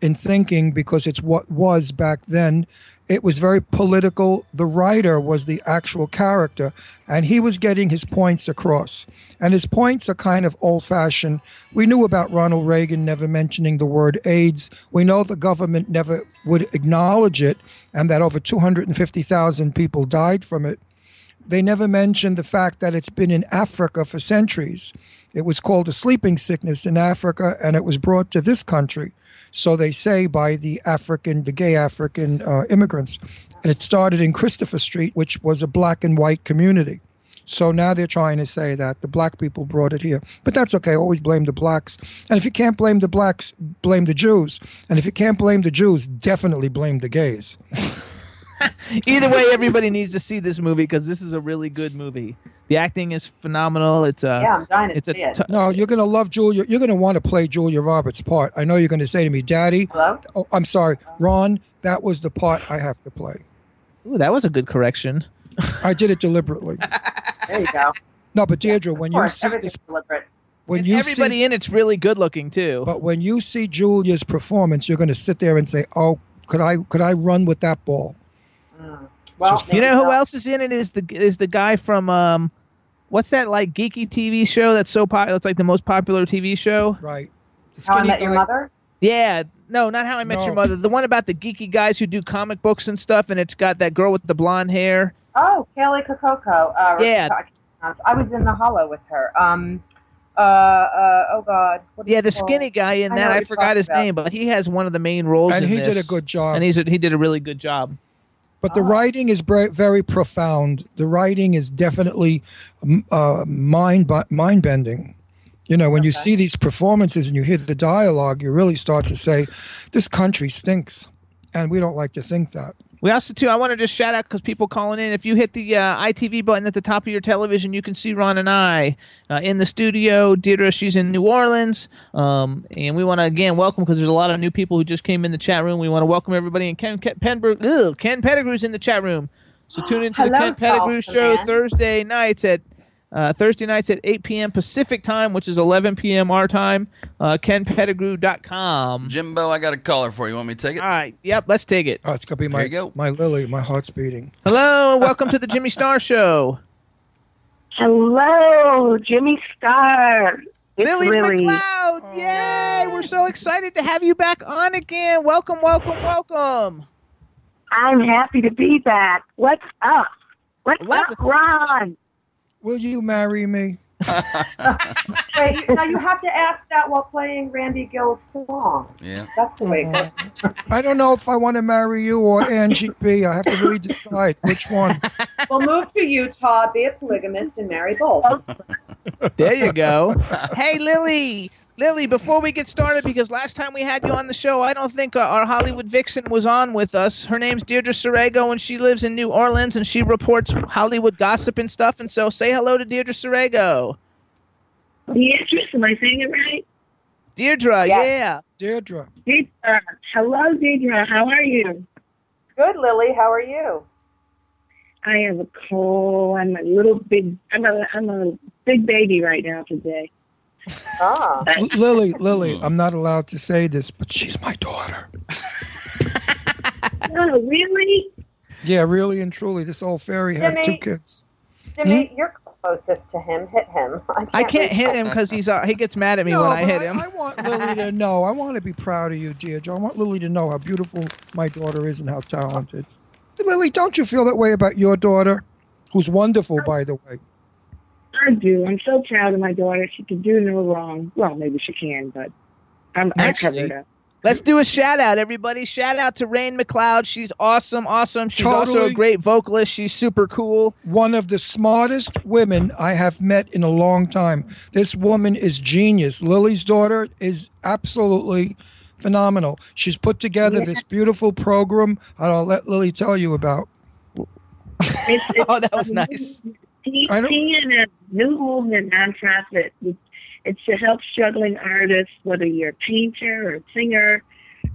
in thinking because it's what was back then. It was very political. The writer was the actual character, and he was getting his points across. And his points are kind of old fashioned. We knew about Ronald Reagan never mentioning the word AIDS. We know the government never would acknowledge it, and that over 250,000 people died from it they never mentioned the fact that it's been in Africa for centuries. It was called a sleeping sickness in Africa, and it was brought to this country. So they say by the African, the gay African uh, immigrants. And it started in Christopher Street, which was a black and white community. So now they're trying to say that the black people brought it here. But that's okay. Always blame the blacks. And if you can't blame the blacks, blame the Jews. And if you can't blame the Jews, definitely blame the gays. Either way, everybody needs to see this movie because this is a really good movie. The acting is phenomenal. It's a. Yeah, I'm dying to it's a see it. t- No, you're gonna love Julia. You're gonna want to play Julia Roberts' part. I know you're gonna say to me, "Daddy." Hello. Oh, I'm sorry, Ron. That was the part I have to play. Ooh, that was a good correction. I did it deliberately. There you go. No, but Deirdre, when Of you course, see everything's this, deliberate. when And you everybody see, in it's really good looking too. but when you see Julia's performance, you're gonna sit there and say, "Oh, could I could I run with that ball?" Well, Just- You know who go. else is in it? Is the is the guy from um, what's that like geeky TV show that's so popular? It's like the most popular TV show. Right. The How I skinny Met Your Mother? Yeah, no, not How I Met Your Mother. The one about the geeky guys who do comic books and stuff, and it's got that girl with the blonde hair. Oh, Kaylee Kokoko. Uh, Yeah. I can't pronounce- I was in the Hollow with her. Um, uh, uh, oh God. What is Yeah, the called? skinny guy in I that. what I forgot his about. name, but he has one of the main roles. and in he did a good job. And he's a, he did a really good job. But the writing is very, very profound. The writing is definitely uh, mind mind bending. You know, when you see these performances and you hear the dialogue, you really start to say, "This country stinks," and we don't like to think that. We also too. I want to just shout out because people calling in. If you hit the uh, ITV button at the top of your television, you can see Ron and I uh, in the studio. Deirdre, she's in New Orleans, um, and we want to again welcome because there's a lot of new people who just came in the chat room. We want to welcome everybody. And Ken Ken, Penbrook, ugh, Ken Pettigrew's in the chat room, so tune into the Ken Pettigrew show. Thursday nights at. Uh, Thursday nights at 8 p.m. Pacific time, which is 11 p.m. our time. Uh, KenPettigrew.com. Jimbo, I got a caller for you. Want me to take it? All right. Yep. Let's take it. Oh, it's gonna be my go. my Lillie. My heart's beating. Hello. and Welcome to the Jimmy Star Show. Hello, Jimmy Star. It's Lillie Lillie. McCloud! Yay! We're so excited to have you back on again. Welcome, welcome, welcome. I'm happy to be back. What's up? What's Love up, Ron? Will you marry me? Wait, now you have to ask that while playing Randy Gill's song. Yeah. That's the way it goes. Uh, I don't know if I want to marry you or Angie B. I have to really decide which one. We'll move to Utah, be a polygamist, and marry both. There you go. hey, Lillie. Lillie, before we get started, because last time we had you on the show, I don't think uh, our Hollywood vixen was on with us. Her name's Deirdre Sorego, and she lives in New Orleans, and she reports Hollywood gossip and stuff. And so, say hello to Deirdre Sorego. Beatrice, am I saying it right? Deirdre, yeah. Deirdre. Deidre. Hello, Deidre. How are you? Good, Lillie. How are you? I have a cold. I'm a little big. I'm a I'm a big baby right now today. Ah. Lillie, Lillie, I'm not allowed to say this, but she's my daughter. Oh, really? Yeah, really and truly, this old fairy had two kids. Jimmy, you're closest to him. Hit him. I can't, I can't hit him because he's uh, he gets mad at me No, when I but hit him. I want Lillie to know. I want to be proud of you, Deirdre. I want Lillie to know how beautiful my daughter is and how talented. Lillie, don't you feel that way about your daughter, who's wonderful, by the way? I do. I'm so proud of my daughter. She can do no wrong. Well, maybe she can, but I'm I covered up. Let's do a shout out, everybody. Shout out to Rain McCloud. She's awesome, awesome. She's also a great vocalist. She's super cool. One of the smartest women I have met in a long time. This woman is genius. Lillie's daughter is absolutely phenomenal. She's put together Yeah. this beautiful program. and I'll let Lillie tell you about. oh, that was nice. She, I and a new movement nonprofit. It's to help struggling artists, whether you're a painter or a singer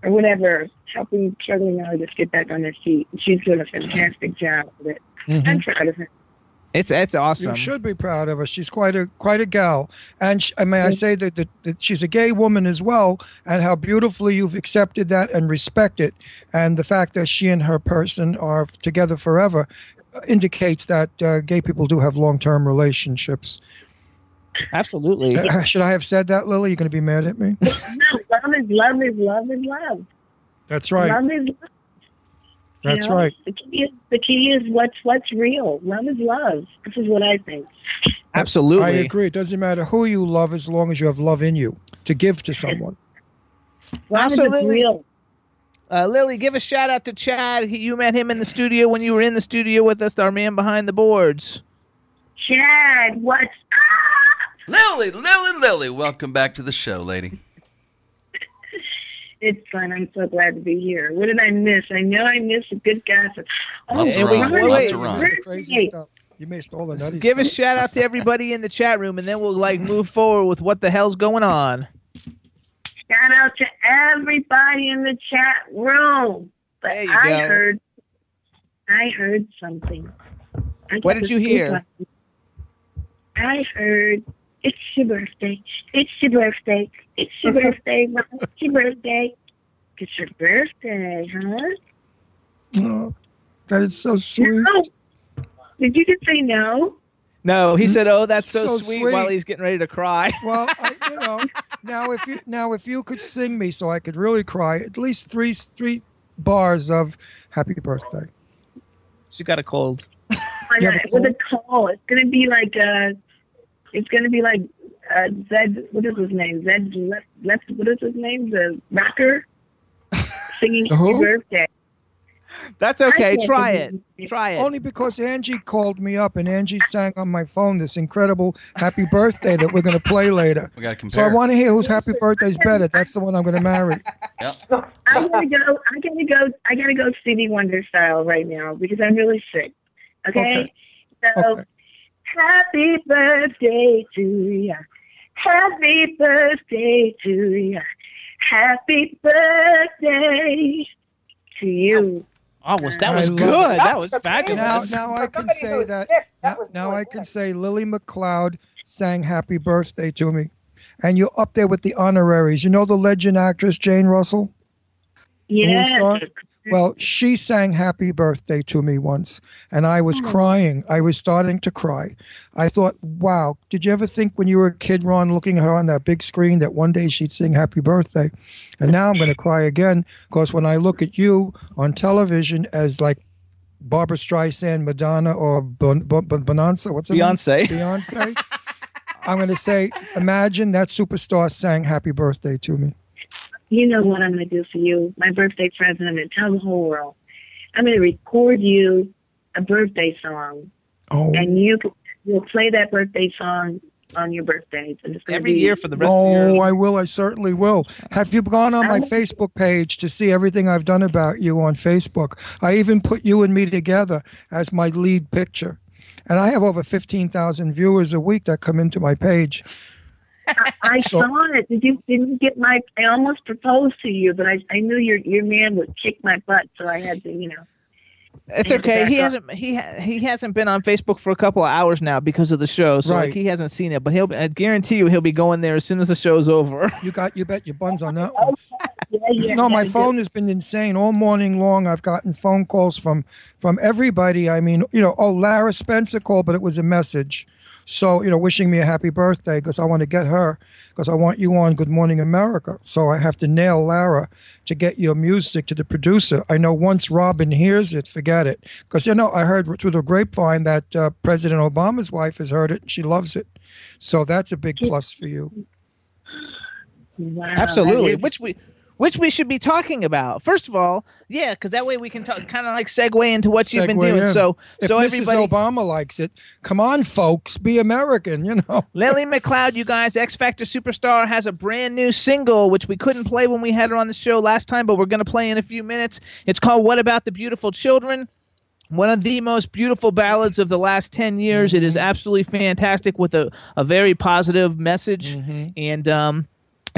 or whatever, helping struggling artists get back on their feet. She's doing a fantastic job with it. Mhm. I'm proud of her. It's it's awesome. You should be proud of her. She's quite a quite a gal, and sh- I may I say that, that that she's a gay woman as well, and how beautifully you've accepted that and respect it, and the fact that she and her person are together forever indicates that uh, gay people do have long term relationships. Absolutely. Uh, should I have said that, Lillie? You're going to be mad at me. No, love is love is love is love. That's right. Love is love. You That's know, right. The key is the key is what's what's real. Love is love. This is what I think. Absolutely. I agree. It doesn't matter who you love as long as you have love in you to give to someone. Love is Absolutely. real. Uh, Lillie, give a shout out to Chad. He, you met him in the studio when you were in the studio with us, our man behind the boards. Chad, what's up? Lillie, Lillie, Lillie, welcome back to the show, lady. It's fun. I'm so glad to be here. What did I miss? I know I missed a good gossip. Oh, Lots of wait, wait, lots wait. of Ron. Crazy stuff. You missed all the nutty Give a shout out to everybody in the chat room, and then we'll like move forward with what the hell's going on. Shout out to everybody in the chat room. But There you I go. heard, I heard something. I What did you hear? something. I heard it's your birthday. It's your birthday. It's your birthday. Mom. It's your birthday. It's your birthday, huh? Oh, that is so sweet. No. Did you just say no? No, he hmm? said, "Oh, that's so, So sweet, sweet. while he's getting ready to cry. Well, I, you know, now if you now if you could sing me so I could really cry, at least three three bars of "Happy Birthday." she got a cold. I You got a it. with a call. It's gonna be like uh, it's gonna be like uh, Zed. What is his name? Zed left. left what is his name? The rocker singing Happy Birthday. That's okay. Try it. Try it. Only because Angie called me up and Angie sang on my phone this incredible "Happy Birthday" that we're going to play later. We got to So I want to hear whose "Happy Birthday's better." That's the one I'm going to marry. I gotta go. I gotta go. I gotta go Stevie Wonder style right now because I'm really sick. Okay. Okay. So, Okay. happy birthday to ya. Happy birthday to ya. Happy birthday to you. Oh, was that was I love good. it. That was fabulous. now I can say that. Now, now I can say Lillie McCloud sang "Happy Birthday" to me, and you're up there with the honoraries. You know the legend actress Jane Russell. Yes. Well, she sang Happy Birthday to me once, and I was oh. crying. I was starting to cry. I thought, wow, did you ever think when you were a kid, Ron, looking at her on that big screen, that one day she'd sing Happy Birthday? And now I'm going to cry again because when I look at you on television as like Barbra Streisand, Madonna, or bon- bon- bon- Bonanza, what's name? Beyonce. Beyonce. I'm going to say, imagine that superstar sang Happy Birthday to me. You know what I'm going to do for you, my birthday present, and tell the whole world. I'm going to record you a birthday song, Oh. and you will play that birthday song on your birthday. And it's gonna Every be- year for the rest oh, of your life. Oh, I will. I certainly will. Have you gone on my Facebook page to see everything I've done about you on Facebook? I even put you and me together as my lead picture. And I have over 15,000 viewers a week that come into my page. I So- saw it. Did you didn't get my? I almost proposed to you, but I I knew your your man would kick my butt, so I had to, you know. It's okay. He up. hasn't he ha- he hasn't been on Facebook for a couple of hours now because of the show, so Right. like he hasn't seen it. But he'll I guarantee you he'll be going there as soon as the show's over. You got you bet your buns on that one. Yeah, yeah, no, my yeah, phone has been insane all morning long. I've gotten phone calls from from everybody. I mean, you know, oh, Lara Spencer called, but it was a message. So, you know, wishing me a happy birthday because I want to get her because I want you on Good Morning America. So I have to nail Lara to get your music to the producer. I know once Robin hears it, forget it. Because, you know, I heard through the grapevine that uh, President Obama's wife has heard it and she loves it. So that's a big plus for you. Wow, Absolutely. that is- Which we which we should be talking about. First of all, yeah, because that way we can talk, kind of like segue into what you've been doing. in. So, if so Mrs. everybody, Obama likes it, come on, folks, be American. You know. Lillie McCloud, you guys, X Factor superstar, has a brand new single which we couldn't play when we had her on the show last time, but we're going to play in a few minutes. It's called "What About the Beautiful Children." One of the most beautiful ballads of the last 10 years. It is absolutely fantastic with a, a very positive message. And um,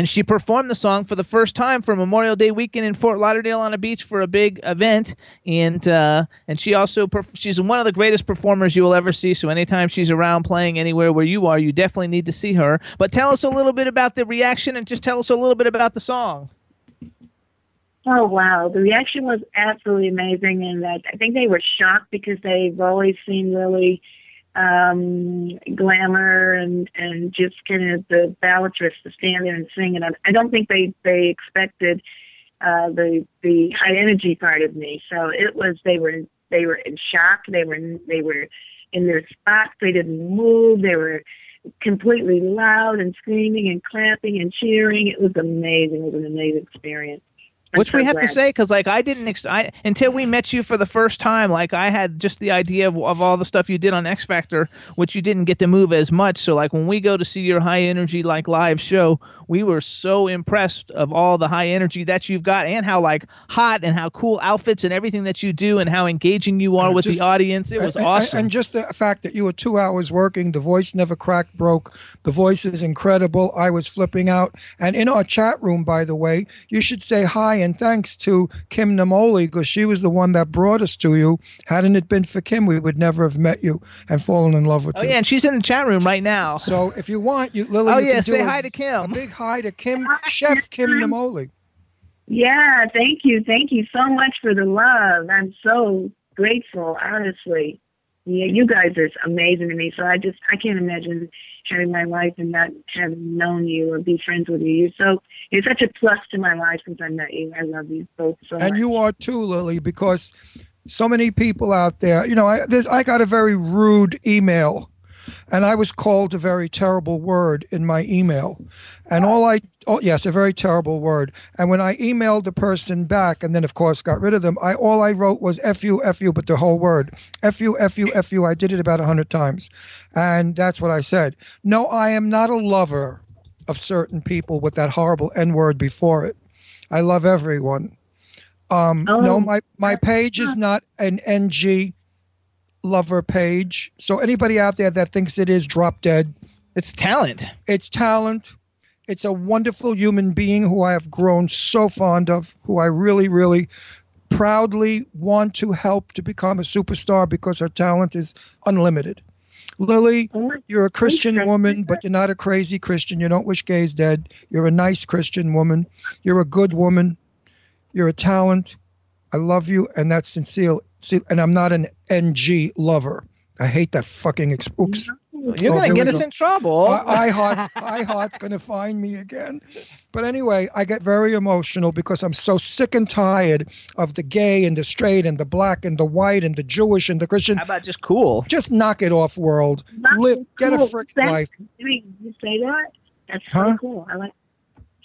and she performed the song for the first time for Memorial Day weekend in Fort Lauderdale on a beach for a big event, and uh, and she also perf- she's one of the greatest performers you will ever see. So anytime she's around playing anywhere where you are, you definitely need to see her. But tell us a little bit about the reaction, and just tell us a little bit about the song. Oh wow, the reaction was absolutely amazing, and I think they were shocked because they've always seen really um glamour and and just kind of the ballatress to stand there and sing, and I, I don't think they they expected uh the the high energy part of me. So it was they were they were in shock. They were they were in their spots. They didn't move. They were completely loud and screaming and clapping and cheering. It was amazing. It was an amazing experience. Which we have to say, because like I didn't ex- I, until we met you for the first time. Like I had just the idea of, of all the stuff you did on X Factor, which you didn't get to move as much. So like when we go to see your high energy like live show, we were so impressed of all the high energy that you've got and how like hot and how cool outfits and everything that you do and how engaging you are with Just- the audience. It was and, and- awesome. And just the fact that you were two hours working, the voice never cracked, broke. The voice is incredible. I was flipping out. And in our chat room, by the way, you should say hi and thanks to Kim Namoli because she was the one that brought us to you. Hadn't it been for Kim, we would never have met you and fallen in love with oh you. yeah, and she's in the chat room right now. So if you want, you Lillie, Oh, you yeah, say hi to Kim. Big hi to Kim, Chef Kim Namoli. Yeah, thank you. Thank you so much for the love. I'm so grateful, honestly. Yeah, you guys are amazing to me. So I just I can't imagine having my life and not having known you or be friends with you. You're so you're such a plus to my life since I met you. I love you both so and much. you are too, Lillie, because so many people out there. You know, I there's I got a very rude email, and I was called a very terrible word in my email, and all I oh yes, a very terrible word. And when I emailed the person back, and then of course got rid of them, I all I wrote was f u f u, but the whole word f u f u f u. I did it about a hundred times, and that's what I said. No, I am not a lover of certain people with that horrible n word before it. I love everyone. Um, no, Oh. my my page is not an NG lover page. So anybody out there that thinks it is, drop dead. It's talent. It's talent. It's a wonderful human being who I have grown so fond of, who I really, really proudly want to help to become a superstar because her talent is unlimited. Lillie, you're a Christian woman, but you're not a crazy Christian. You don't wish gays dead. You're a nice Christian woman. You're a good woman. You're a talent. I love you, and that's sincere. See, and I'm not an NG lover. I hate that fucking. Ex- oops. You're Oh, gonna get us go. in trouble. I, iHeart's, iHeart's gonna find me again. But anyway, I get very emotional because I'm so sick and tired of the gay and the straight and the black and the white and the Jewish and the Christian. How about just cool? Just knock it off, world. Live, get a Cool. freaking Thanks. life. I mean, you say that? That's Huh? cool. I like.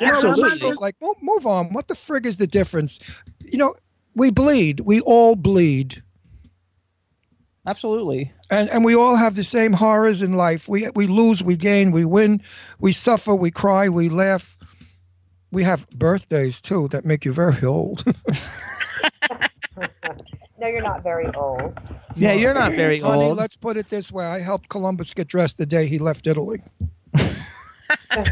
Yeah, Absolutely. Like, move, move on. What the frig is the difference? You know, we bleed. We all bleed. Absolutely. And and we all have the same horrors in life. We we lose, we gain, we win, we suffer, we cry, we laugh. We have birthdays too that make you very old. No, you're not very old. Yeah, you're not very Honey, old. let's put it this way. I helped Columbus get dressed the day he left Italy. I,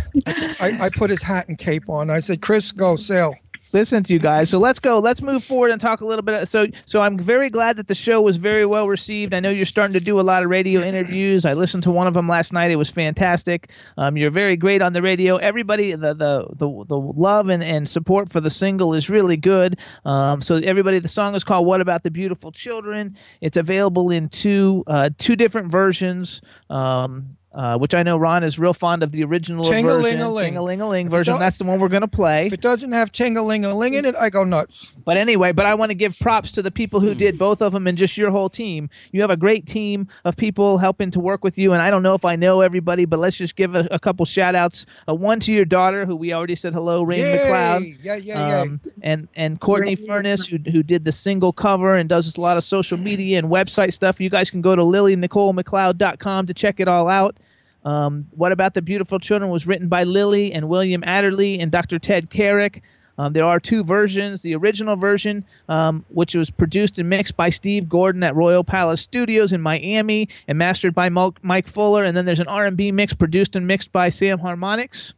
I put his hat and cape on. I said, Chris, go sail. Listen to you guys. So let's go. Let's move forward and talk a little bit. So, so I'm very glad that the show was very well received. I know you're starting to do a lot of radio interviews. I listened to one of them last night. It was fantastic. Um, you're very great on the radio. Everybody, the the the, the love and, and support for the single is really good. Um, so everybody, the song is called "What About the Beautiful Children." It's available in two uh, two different versions. Um, uh, which I know Ron is real fond of the original version. Ting-a-ling-a-ling. Ting-a-ling-a-ling version. That's the one we're going to play. If it doesn't have ting-a-ling-a-ling in it, I go nuts. But anyway, but I want to give props to the people who did both of them and just your whole team. You have a great team of people helping to work with you. And I don't know if I know everybody, but let's just give a, a couple shout outs. Uh, one to your daughter, who we already said hello, Rain Yay! McCloud. Yeah, yeah, Um, and and Courtney Furness, who, who did the single cover and does a lot of social media and website stuff. You guys can go to lillienicolemccloud.com to check it all out. Um, what about the beautiful children was written by Lillie and William Adderley and Dr. Ted Carrick. Um, there are two versions. The original version, um, which was produced and mixed by Steve Gordon at Royal Palace Studios in Miami and mastered by Mike Fuller, and then there's an R&B mix produced and mixed by Sam Harmonics.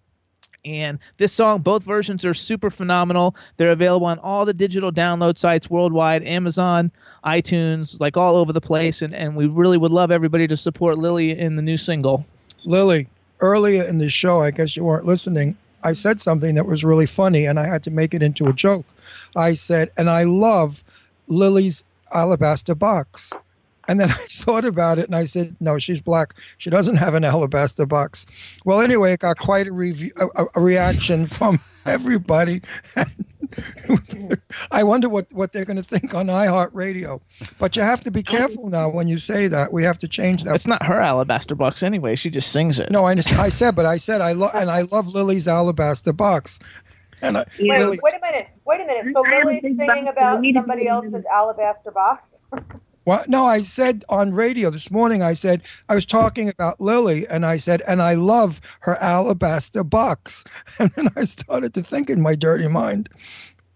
And this song, both versions are super phenomenal. They're available on all the digital download sites worldwide Amazon, iTunes, like all over the place. And, and we really would love everybody to support Lillie in the new single. Lillie, earlier in the show, I guess you weren't listening. I said something that was really funny, and I had to make it into a joke. I said, and I love Lillie's alabaster box. And then I thought about it, and I said, no, she's black. She doesn't have an alabaster box. Well, anyway, it got quite a review, a, a- reaction from everybody. I wonder what, what they're going to think on iHeartRadio. But you have to be careful now when you say that. We have to change that. It's not her alabaster box anyway. She just sings it. No, I, I said, but I said I love and I love Lillie's alabaster box. And I, Wait, Lillie, wait a minute. Wait a minute. So Lillie's singing about somebody else's alabaster box? Well, no, I said on radio this morning, I said, I was talking about Lillie, and I said, and I love her alabaster box. And then I started to think in my dirty mind,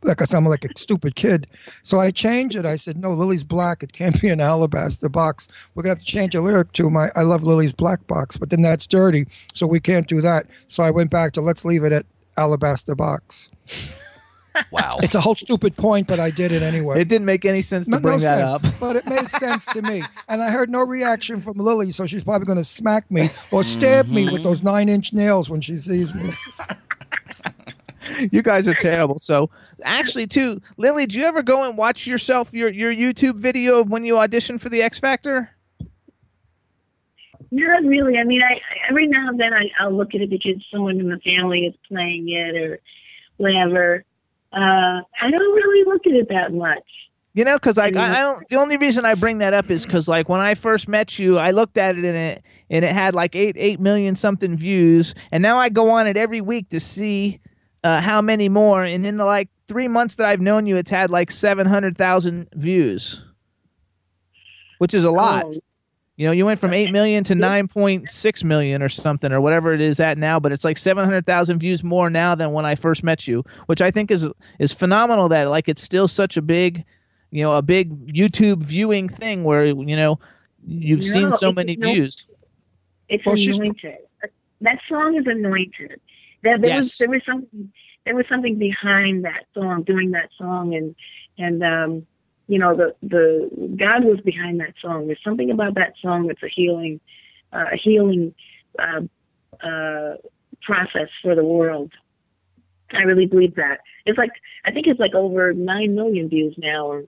like I sound like a stupid kid. So I changed it. I said, no, Lillie's black. It can't be an alabaster box. We're going to have to change a lyric to my, I love Lillie's black box, but then that's dirty. So we can't do that. So I went back to let's leave it at alabaster box. Wow. It's a whole stupid point, but I did it anyway. It didn't make any sense to No- no bring that sense, up. but it made sense to me. And I heard no reaction from Lillie, so she's probably going to smack me or stab me Mm-hmm. with those nine inch nails when she sees me. you guys are terrible. So actually, too, Lillie, do you ever go and watch yourself your your YouTube video of when you auditioned for the X Factor? Not really. I mean, I every now and then I, I'll look at it because someone in the family is playing it or whatever. Uh, I don't really look at it that much. You know, because like I, I don't. The only reason I bring that up is because like when I first met you, I looked at it and it and it had like eight eight million something views, and now I go on it every week to see uh, how many more. And in the like three months that I've known you, it's had like seven hundred thousand views, which is a lot. Oh. You know, you went from eight million to nine point six million or something, or whatever it is at now. But it's like seven hundred thousand views more now than when I first met you, which I think is is phenomenal. That like it's still such a big, you know, a big YouTube viewing thing where you know you've seen so many no- views. It's Well, she's- anointed. That song is anointed. There, there was there was something there was something behind that song, doing that song, and and um, you know the the God was behind that song. There's something about that song that's a healing, uh, a healing uh, uh, process for the world. I really believe that. It's like I think it's like over nine million views now, or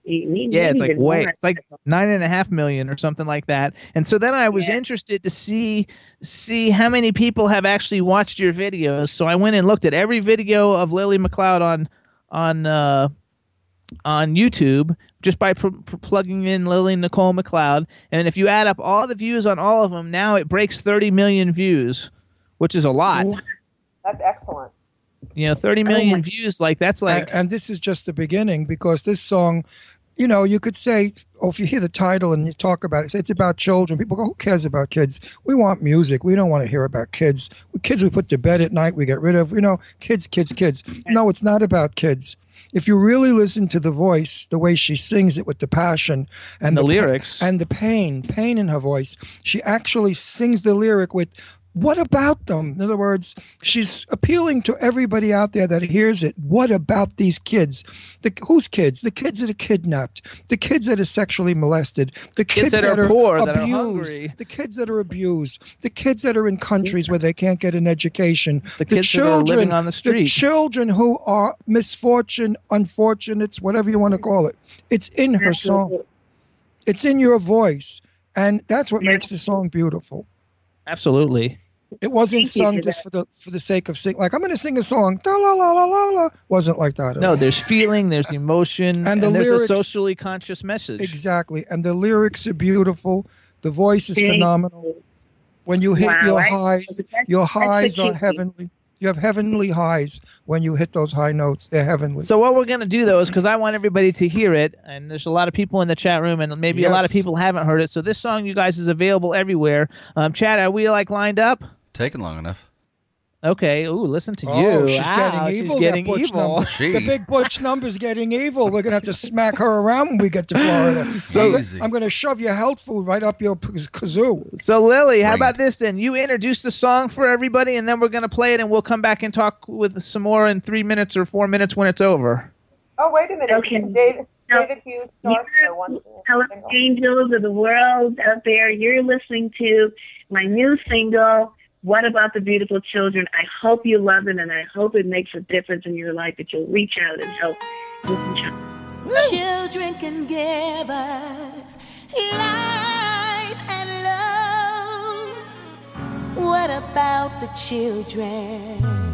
Yeah, it's like way, it's like nine and a half million or something like that. And so then I was interested to see see how many people have actually watched your videos. So I went and looked at every video of Lillie McCloud on on uh, on YouTube just by pr- pr- plugging in Lillie Nicole McCloud. And if you add up all the views on all of them, now it breaks thirty million views, which is a lot. That's excellent. You know, thirty oh million views, like that's like and, and this is just the beginning because this song, you know, you could say, oh, if you hear the title and you talk about it, say it's about children. People go, who cares about kids? We want music. We don't want to hear about kids. Kids we put to bed at night, we get rid of. You know, kids, kids, kids. No, it's not about kids. If you really listen to the voice, the way she sings it with the passion and, the pa- lyrics. and the pain, pain in her voice, she actually sings the lyric with what about them? In other words, she's appealing to everybody out there that hears it. What about these kids? The whose kids? The kids that are kidnapped, the kids that are sexually molested, the kids, that are poor, that are abused, hungry. the kids that are abused, the kids that are in countries where they can't get an education, The kids that are living on the street. the children who are misfortune, unfortunates, whatever you want to call it. It's in her song. It's in your voice, and that's what makes the song beautiful. Absolutely. It wasn't Thank sung just that. for the for the sake of sing. Like I'm going to sing a song. Da la la la la la. Wasn't like that. at No, all. there's feeling, there's emotion, And the there's lyrics- a socially conscious message. Exactly. And the lyrics are beautiful. The voice is Thank phenomenal. When you hit Wow, your I- highs, your highs are heavenly. You have heavenly highs when you hit those high notes. They're heavenly. So what we're gonna do though is because I want everybody to hear it, and there's a lot of people in the chat room, and maybe a lot of people haven't heard it. So this song, you guys, is available everywhere. Um, Chad, are we like lined up? Taking long enough. Okay. Ooh, listen to Oh, you. she's Wow, getting she's getting that Butch evil. number. The big Butch number's getting evil. We're gonna have to smack her around when we get to Florida. So- I'm, gonna, I'm gonna shove your health food right up your p- kazoo. So Lillie, how about this then? You introduce the song for everybody, and then we're gonna play it, and we'll come back and talk with some more in three minutes or four minutes when it's over. Oh, wait a minute. Okay. David, David Hughes Star Show wants to Hello, angels of the world out there. You're listening to my new single, What About the Beautiful Children? I hope you love it, and I hope it makes a difference in your life, that you'll reach out and help. Children can give us life and love. What about the children?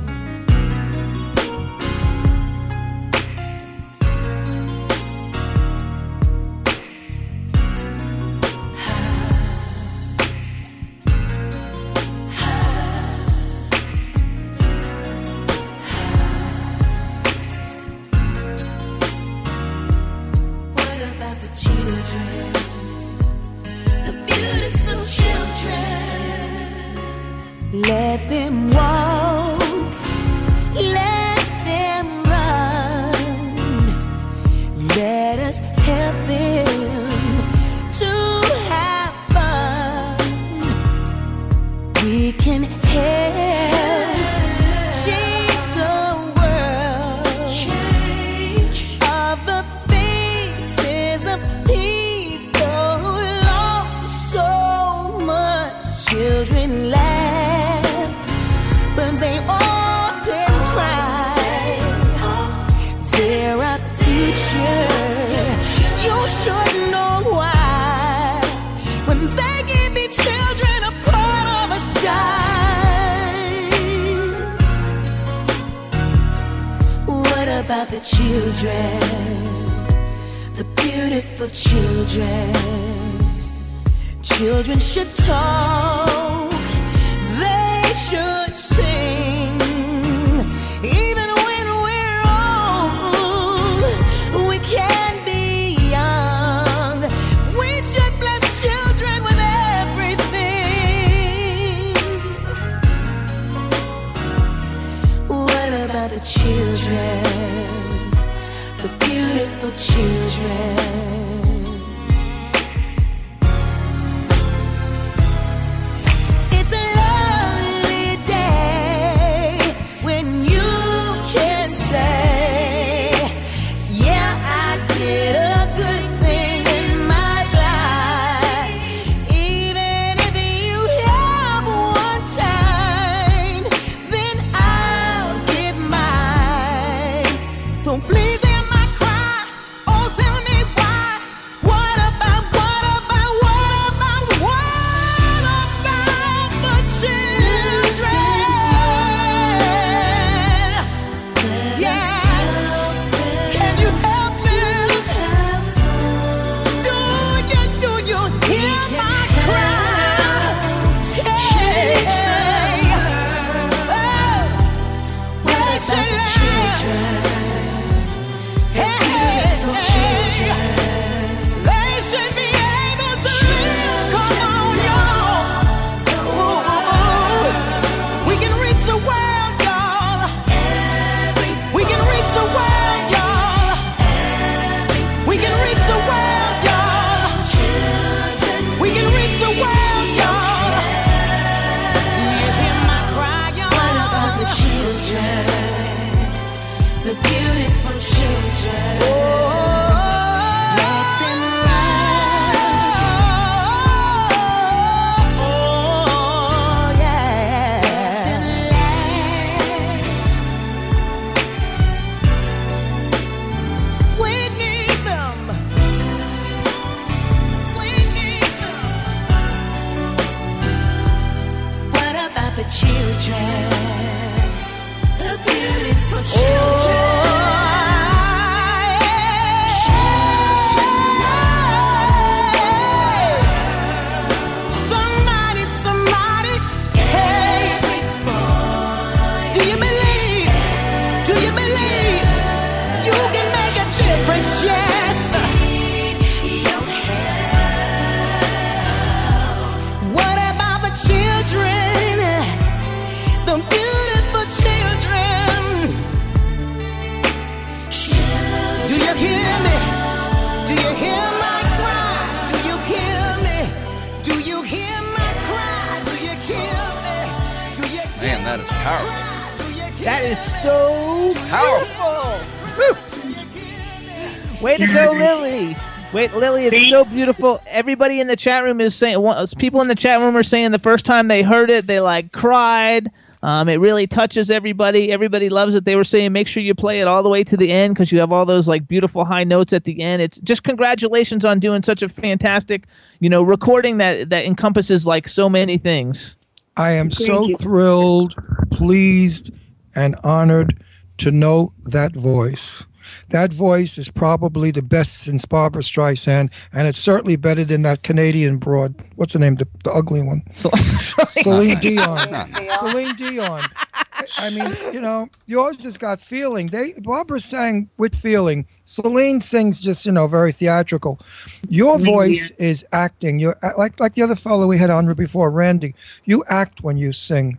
So beautiful. Everybody in the chat room is saying, one- people in the chat room are saying the first time they heard it, they like cried. Um, it really touches everybody. Everybody loves it. They were saying, make sure you play it all the way to the end because you have all those like beautiful high notes at the end. It's just congratulations on doing such a fantastic, you know, recording that that encompasses like so many things. I am Thank so you. thrilled, pleased, and honored to know that voice. That voice is probably the best since Barbra Streisand, and it's certainly better than that Canadian broad. What's her name? The, the ugly one. Celine Dion. Celine Dion. I- I mean, you know, yours has got feeling. They Barbra sang with feeling. Celine sings just, you know, very theatrical. Your voice is acting. You're uh, like like the other fellow we had on before, Randy. You act when you sing,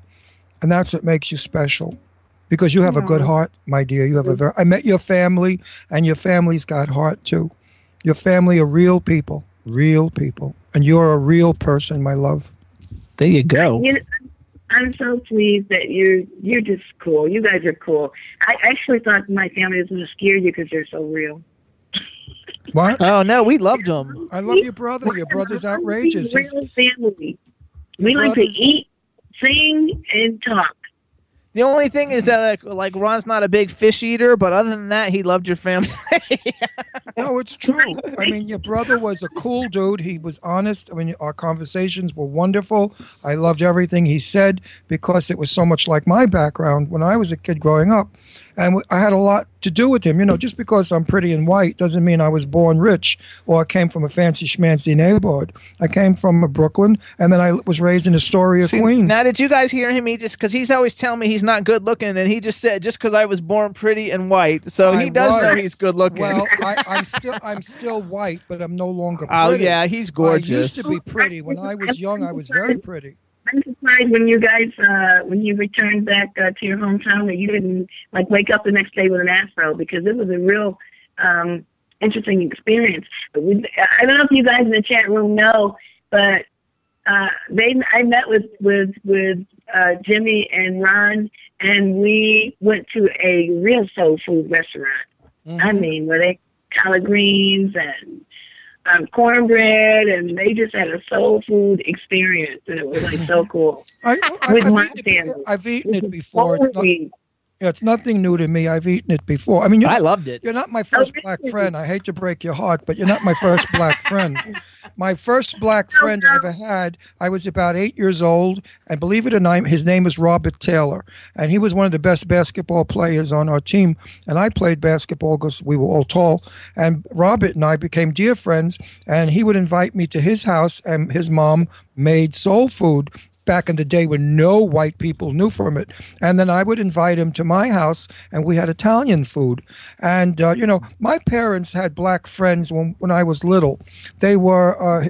and that's what makes you special. Because you have a good heart, my dear. You have a very. I met your family, and your family's got heart too. Your family are real people, real people, and you're a real person, my love. There you go. You know, I'm so pleased that you're you're just cool. You guys are cool. I actually thought my family was going to scare you because they're so real. What? Oh no, we loved them. I love your brother. Your brother's outrageous. He's- Real family. We Your like to eat, sing, and talk. The only thing is that like, like Ron's not a big fish eater, but other than that, he loved your family. No, it's true. I mean, your brother was a cool dude. He was honest. I mean, our conversations were wonderful. I loved everything he said because it was so much like my background when I was a kid growing up. And I had a lot to do with him. You know, just because I'm pretty and white doesn't mean I was born rich or I came from a fancy schmancy neighborhood. I came from a Brooklyn and then I was raised in Astoria, See, Queens. Now, did you guys hear him? He just because he's always telling me he's not good looking, and he just said just because I was born pretty and white, so he I does know he's good looking. Well, I, I'm still I'm still white, but I'm no longer Oh, yeah, he's gorgeous. I used to be pretty. When I was young, I was very pretty. I'm surprised when you guys, uh, when you returned back uh, to your hometown, that you didn't like wake up the next day with an afro because it was a real um, interesting experience. But we, I don't know if you guys in the chat room know, but uh, they I met with with with uh, Jimmy and Ron, and we went to a real soul food restaurant. I mean, where they collard greens and um, cornbread, and they just had a soul food experience, and it was like so cool. I, I, With I've, my eaten it, eaten This before. It's, not, it's nothing new to me. I've eaten it before. I mean, you're, I loved it. You're not my first black friend. I hate to break your heart, but you're not my first black friend. My first black friend I ever had, I was about eight years old, and believe it or not, his name is Robert Taylor, and he was one of the best basketball players on our team. And I played basketball because we were all tall. And Robert and I became dear friends, and he would invite me to his house, and his mom made soul food back in the day when no white people knew from it. And then I would invite him to my house, and we had Italian food. And, uh, you know, my parents had black friends when, when I was little. They were, uh,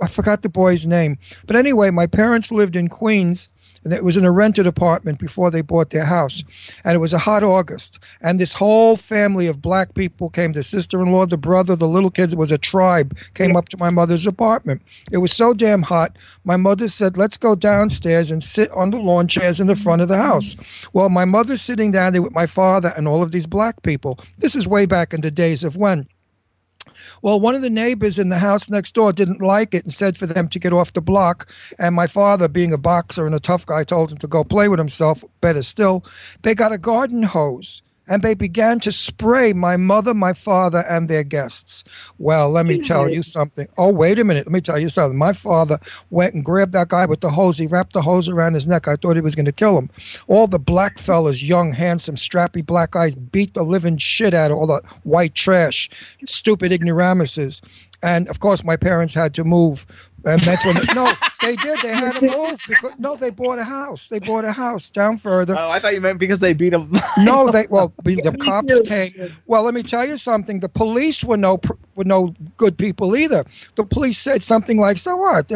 I forgot the boy's name. But anyway, my parents lived in Queens. And it was in a rented apartment before they bought their house. And it was a hot August. And this whole family of black people came the sister in law, the brother, the little kids. It was a tribe, came up to my mother's apartment. It was so damn hot. My mother said, Let's go downstairs and sit on the lawn chairs in the front of the house. Well, my mother's sitting down there with my father and all of these black people. This is way back in the days of when. Well, one of the neighbors in the house next door didn't like it and said for them to get off the block. And my father, being a boxer and a tough guy, told him to go play with himself. Better still, they got a garden hose and they began to spray my mother, my father, and their guests. Well, let me tell you something. Oh, wait a minute. Let me tell you something. My father went and grabbed that guy with the hose. He wrapped the hose around his neck. I thought he was going to kill him. All the black fellas, young, handsome, strappy black guys, beat the living shit out of all the white trash, stupid ignoramuses. And of course, my parents had to move. And that's when, no, they did. They had to move because, no, they bought a house. They bought a house down further. Oh, I thought you meant because they beat them. No, they well, the the cops came. Well, let me tell you something. The police were no pr- were no good people either. The police said something like, "So what?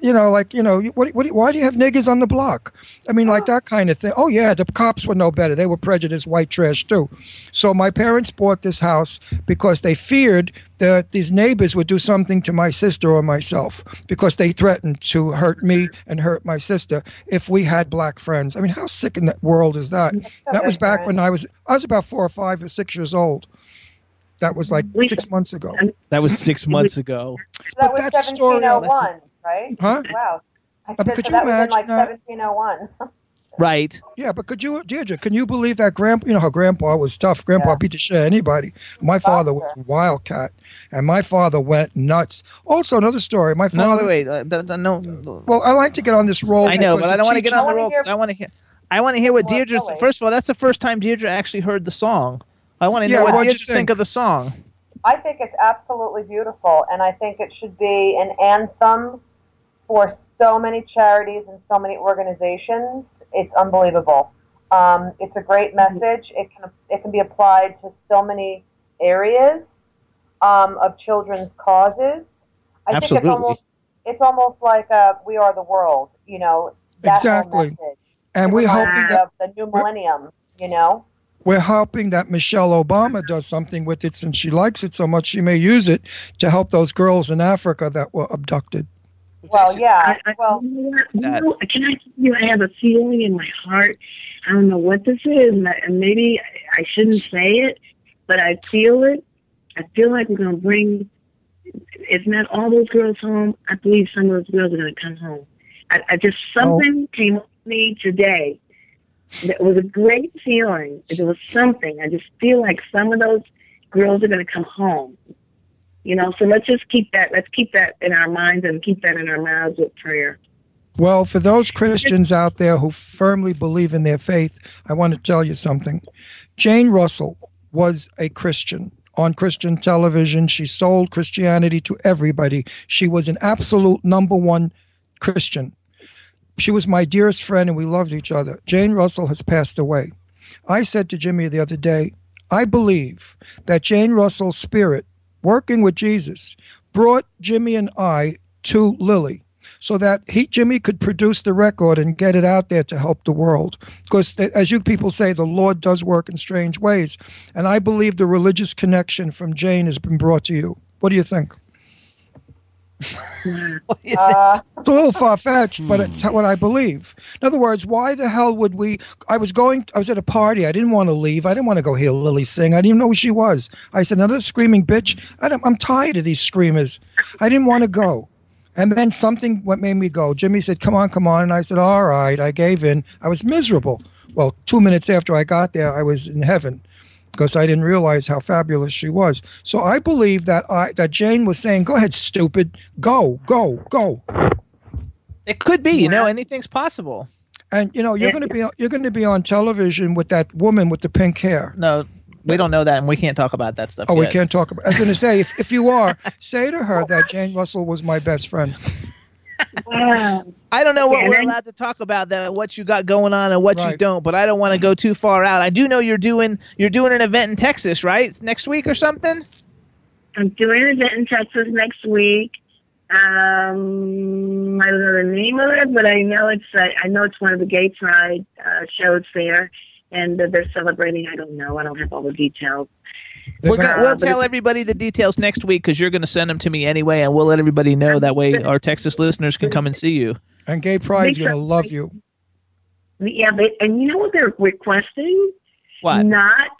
They're- you know, like you know, what, what, why do you have niggers on the block? I mean, like that kind of thing. Oh yeah, the cops were no better. They were prejudiced white trash too. So my parents bought this house because they feared that these neighbors would do something to my sister or myself because they threatened to hurt me and hurt my sister if we had black friends. I mean, how sick in that world is that? That was back when I was I was about four or five or six years old. That was like six months ago. That was six months ago. That was that's a story 1701, right? Huh? Wow. I Uh, but could so you that was in imagine like that? 1701. Right. Yeah, but could you, Deirdre, can you believe that grandpa, you know how grandpa was tough? Grandpa beat the shit out of anybody. My father was a wildcat, and my father went nuts. Also, another story. My No, father. wait, wait. Uh, th- th- no. Well, I like to get on this roll. I know, but I don't want to get on the roll because I want to hear. I want to hear what Deirdre. First of all, that's the first time Deirdre actually heard the song. I want to Yeah, know what what'd you Deirdre think of the song. I think it's absolutely beautiful, and I think it should be an anthem for so many charities and so many organizations. It's unbelievable. Um, it's a great message. It can it can be applied to so many areas um, of children's causes. I think Absolutely. it's almost it's almost like uh, we are the world. You know that Exactly. And we're hoping that of the new millennium. You know. we're hoping that Michelle Obama does something with it since she likes it so much. She may use it to help those girls in Africa that were abducted. Well, yeah. i well, You know, can I tell you, I have a feeling in my heart. I don't know what this is, and I- and maybe I shouldn't say it, but I feel it. I feel like we're going to bring, if not all those girls home, I believe some of those girls are going to come home. I, I just, oh. something came up to me today that was a great feeling. It was something. I just feel like some of those girls are going to come home. You know, so let's just keep that. Let's keep that in our minds and keep that in our mouths with prayer. Well, for those Christians out there who firmly believe in their faith, I want to tell you something. Jane Russell was a Christian on Christian television. She sold Christianity to everybody. She was an absolute number one Christian. She was my dearest friend and we loved each other. Jane Russell has passed away. I said to Jimmy the other day, I believe that Jane Russell's spirit, working with Jesus, brought Jimmy and I to Lillie so that he Jimmy could produce the record and get it out there to help the world. Because as you people say, the Lord does work in strange ways, and I believe the religious connection from Jane has been brought to you. What do you think? Uh, It's a little far fetched, but it's what I believe. In other words, why the hell would we? I was going, I was at a party. I didn't want to leave. I didn't want to go hear Lillie sing. I didn't even know who she was. I said, another screaming bitch. I don't, I'm tired of these screamers. I didn't want to go. And then something what made me go. Jimmy said, come on, come on. And I said, all right. I gave in. I was miserable. Well, two minutes after I got there, I was in heaven because I didn't realize how fabulous she was. So I believe that I that Jane was saying, "Go ahead, stupid, go, go, go." It could be, you know, anything's possible. And you know, you're going to be you're going to be on television with that woman with the pink hair. No, we don't know that, and we can't talk about that stuff. Oh, we can't talk about. I was going to say, if, if you are, say to her that Jane Russell was my best friend. I don't know what we're allowed to talk about that what you got going on and what you don't, but I don't want to go too far out. I do know you're doing you're doing an event in Texas, right? Next week or something? I'm doing an event in Texas next week. Um, I don't know the name of it, but I know it's uh, I know it's one of the gay pride uh, shows there, and uh, they're celebrating. I don't know. I don't have all the details. We're gonna, we'll tell everybody the details next week because you're going to send them to me anyway, and we'll let everybody know. That way, our Texas listeners can come and see you. And Gay Pride's Make going to love you. Yeah, but and you know what they're requesting? What? Not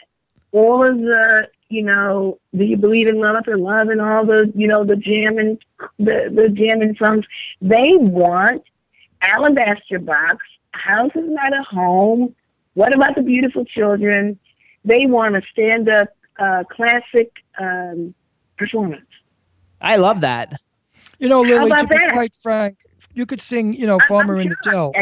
all of the you know, do you believe in love or love and all the you know the jamming the the jamming songs? They want alabaster box. House is not a home. What about the beautiful children? They want to stand up uh, classic um, performance. I love that. You know, Lillie, to be that? quite frank, you could sing, you know, Farmer in the Dell.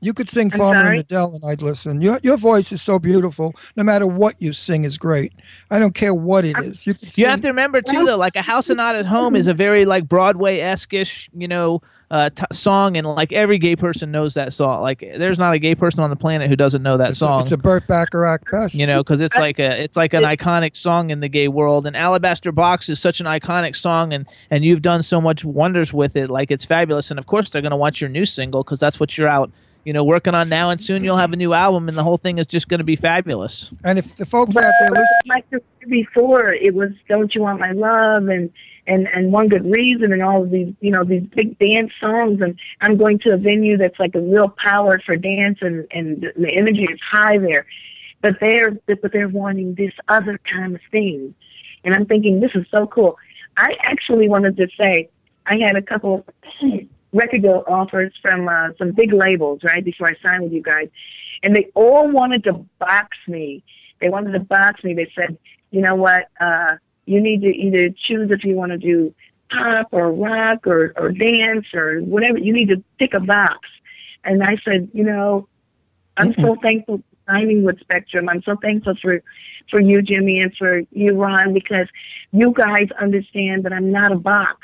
You could sing I'm Farmer sorry? and Adele, and I'd listen. Your your voice is so beautiful. No matter what you sing is great. I don't care what it is. You could You sing. have to remember too, though, like a house and not at home is a very like Broadway esque-ish, you know, uh, t- song, and like every gay person knows that song. Like, there's not a gay person on the planet who doesn't know that It's a, song. it's a Burt Bacharach best. you know, because it's like a it's like an iconic song in the gay world. And Alabaster Box is such an iconic song, and and you've done so much wonders with it. Like it's fabulous. And of course, they're gonna want your new single because that's what you're out. You know, working on now, and soon you'll have a new album, and the whole thing is just going to be fabulous. And if the folks But out there listening, like the before, it was "Don't You Want My Love" and and and "One Good Reason" and all of these, you know, these big dance songs. And I'm going to a venue that's like a real power for dance, and and the- energy is high there. But they're but they're wanting this other kind of thing, and I'm thinking this is so cool. I actually wanted to say I had a couple record deal offers from uh, some big labels right before I signed with you guys, and they all wanted to box me. They wanted to box me. They said, you know what, uh, you need to either choose if you want to do pop or rock or, or dance or whatever. You need to pick a box. And I said, you know, I'm so mm-hmm. thankful for signing with Spectrum. I'm so thankful for for you, Jimmy, and for you, Ron, because you guys understand that I'm not a box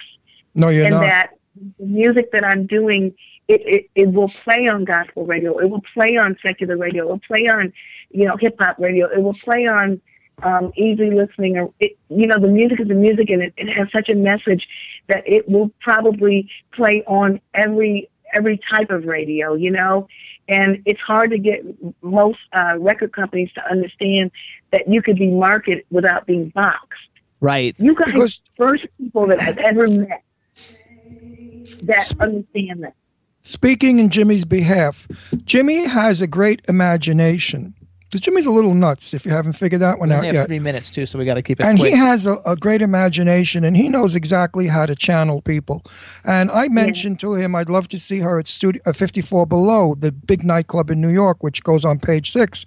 no, you're and not. that the music that I'm doing, it, it, it will play on gospel radio. It will play on secular radio. It will play on, you know, hip hop radio. It will play on um, easy listening. Or it, you know, the music is the music, and it, it has such a message that it will probably play on every every type of radio. You know, and it's hard to get most uh, record companies to understand that you could be marketed without being boxed. Right. You guys Because- are the first people that I've ever met that understand that. Speaking in Jimmy's behalf, Jimmy has a great imagination. 'Cause Jimmy's a little nuts if you haven't figured that one We out only have yet. three minutes too, so we got to keep it and quick. he has a, a great imagination and he knows exactly how to channel people. And i mentioned to him i'd love to see her at studio uh, 54 below the big nightclub in new york which goes on page six.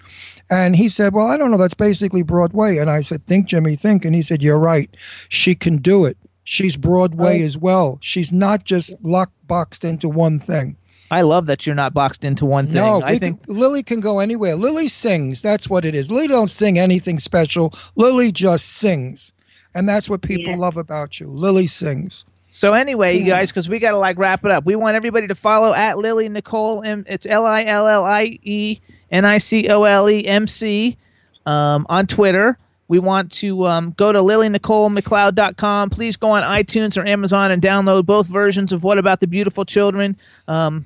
And he said well i don't know that's basically broadway. And i said think jimmy think. And he said you're right. She can do it. She's broadway as well. She's not just locked boxed into one thing I love that you're not boxed into one thing. no, I think can, Lillie can go anywhere. Lillie sings. That's what it is. Lillie don't sing anything special. Lillie just sings, and that's what people love about you. Lillie sings. So anyway, you guys, because we got to like wrap it up. We want everybody to follow at Lillie Nicole. M- It's L I L L I E N I C O L E M C um, on Twitter. We want to um, go to lillienicolemccloud.com. Please go on iTunes or Amazon and download both versions of What About the Beautiful Children. Um,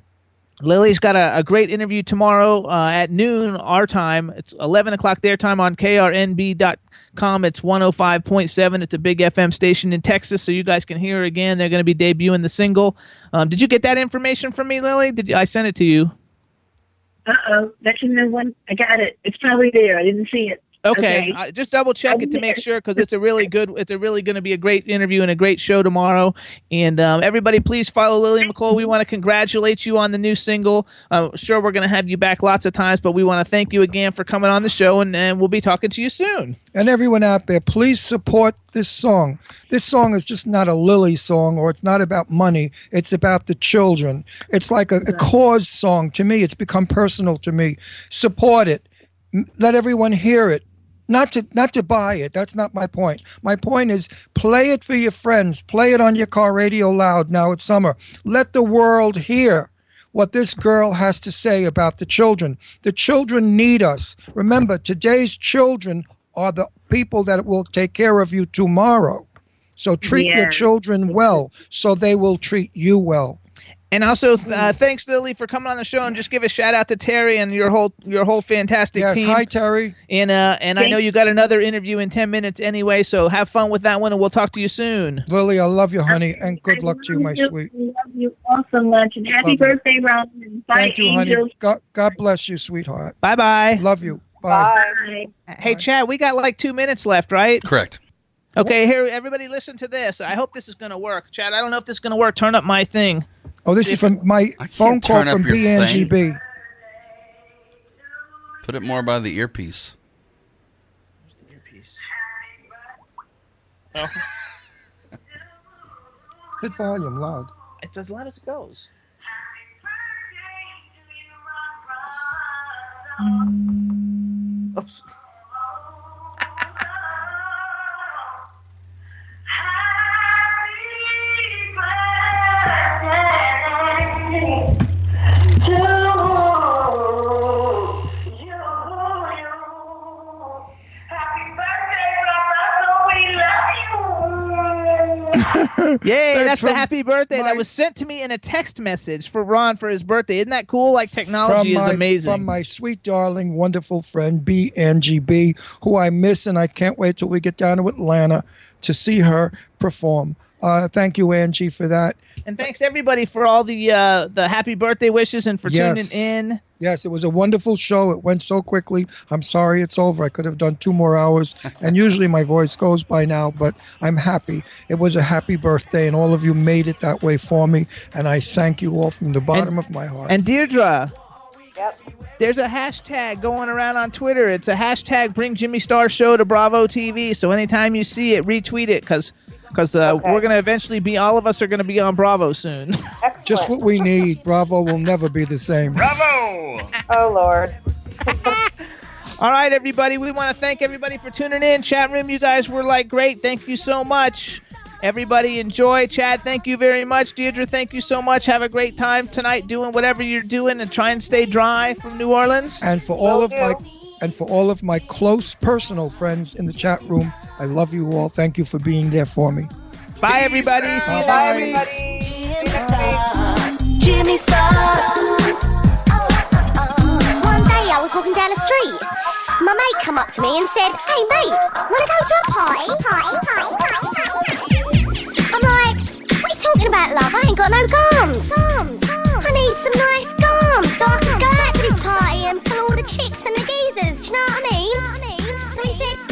Lillie's got a, a great interview tomorrow uh, at noon our time. It's 11 o'clock their time on krnb.com. It's 105.7. It's a big FM station in Texas, so you guys can hear again. They're going to be debuting the single. Um, did you get that information from me, Lillie? Did you, I send it to you? Uh oh, that's in the one. I got it. It's probably there. I didn't see it. Okay, Uh, just double check it to make sure because it's a really good. It's a really going to be a great interview and a great show tomorrow. And um, everybody, please follow Lillie McCloud. We want to congratulate you on the new single. Uh, sure, we're going to have you back lots of times, but we want to thank you again for coming on the show, and, and we'll be talking to you soon. And everyone out there, please support this song. This song is just not a Lillie song or it's not about money. It's about the children. It's like a, a cause song. To me, it's become personal to me. Support it. Let everyone hear it. Not to not to buy it. That's not my point. My point is play it for your friends. Play it on your car radio loud now it's summer. Let the world hear what this girl has to say about the children. The children need us. Remember, today's children are the people that will take care of you tomorrow. So treat your children well so they will treat you well. And also, uh, thanks Lillie for coming on the show, and just give a shout out to Terry and your whole your whole fantastic Yes, team. hi Terry. And uh, and I know you got another interview in ten minutes anyway, so have fun with that one, and we'll talk to you soon. Lillie, I love you, honey, and good luck to you, my I sweet. We love you all so much, and happy Love birthday, Ron. and Bye, Thank you, angels. honey. God, God bless you, sweetheart. Bye bye. Love you. Bye. Hey, Chad, we got like two minutes left, right? Correct. Okay, here, everybody, listen to this. I hope this is going to work. Chad, I don't know if this is going to work. Turn up my thing. Oh, this See is if- from my phone call from your thing. BNGB. Put it more by the earpiece. Oh, Hit volume loud. it's as loud as it goes. Oops. Yay, That's the happy birthday that was sent to me in a text message for Ron for his birthday. Isn't that cool? Like technology from is my, amazing. From my sweet, darling, wonderful friend B. Angie B, who I miss, and I can't wait till we get down to Atlanta to see her perform. Uh, thank you, Angie, for that. and thanks everybody for all the uh, the happy birthday wishes and for Yes. tuning in. Yes, it was a wonderful show. It went so quickly. I'm sorry it's over. I could have done two more hours, and usually my voice goes by now, but I'm happy. It was a happy birthday, and all of you made it that way for me, and I thank you all from the bottom of my heart. And Deirdre, Yep. there's a hashtag going around on Twitter. It's a hashtag Bring Jimmy Star Show to Bravo TV. So anytime you see it, retweet it because because uh, we're gonna eventually be all of us are gonna be on Bravo soon. Just what we need. Bravo will never be the same. Bravo! Oh Lord. all right, everybody. We want to thank everybody for tuning in. Chat room, you guys were like great. Thank you so much. Everybody enjoy. Chad, thank you very much. Deirdre, thank you so much. Have a great time tonight doing whatever you're doing and try and stay dry from New Orleans. And for all of my and for all of my close personal friends in the chat room, I love you all. Thank you for being there for me. Bye, everybody. See you Bye. next week. Jimmy Star. One day I was walking down the street. My mate come up to me and said, Hey mate, wanna go to a party? Party, party, party, party, party. I'm like, what are you talking about, love? I ain't got no gums. I need some nice garms so I can go out to this party and pull all the chicks and the geezers. Do you know what I mean? So he said,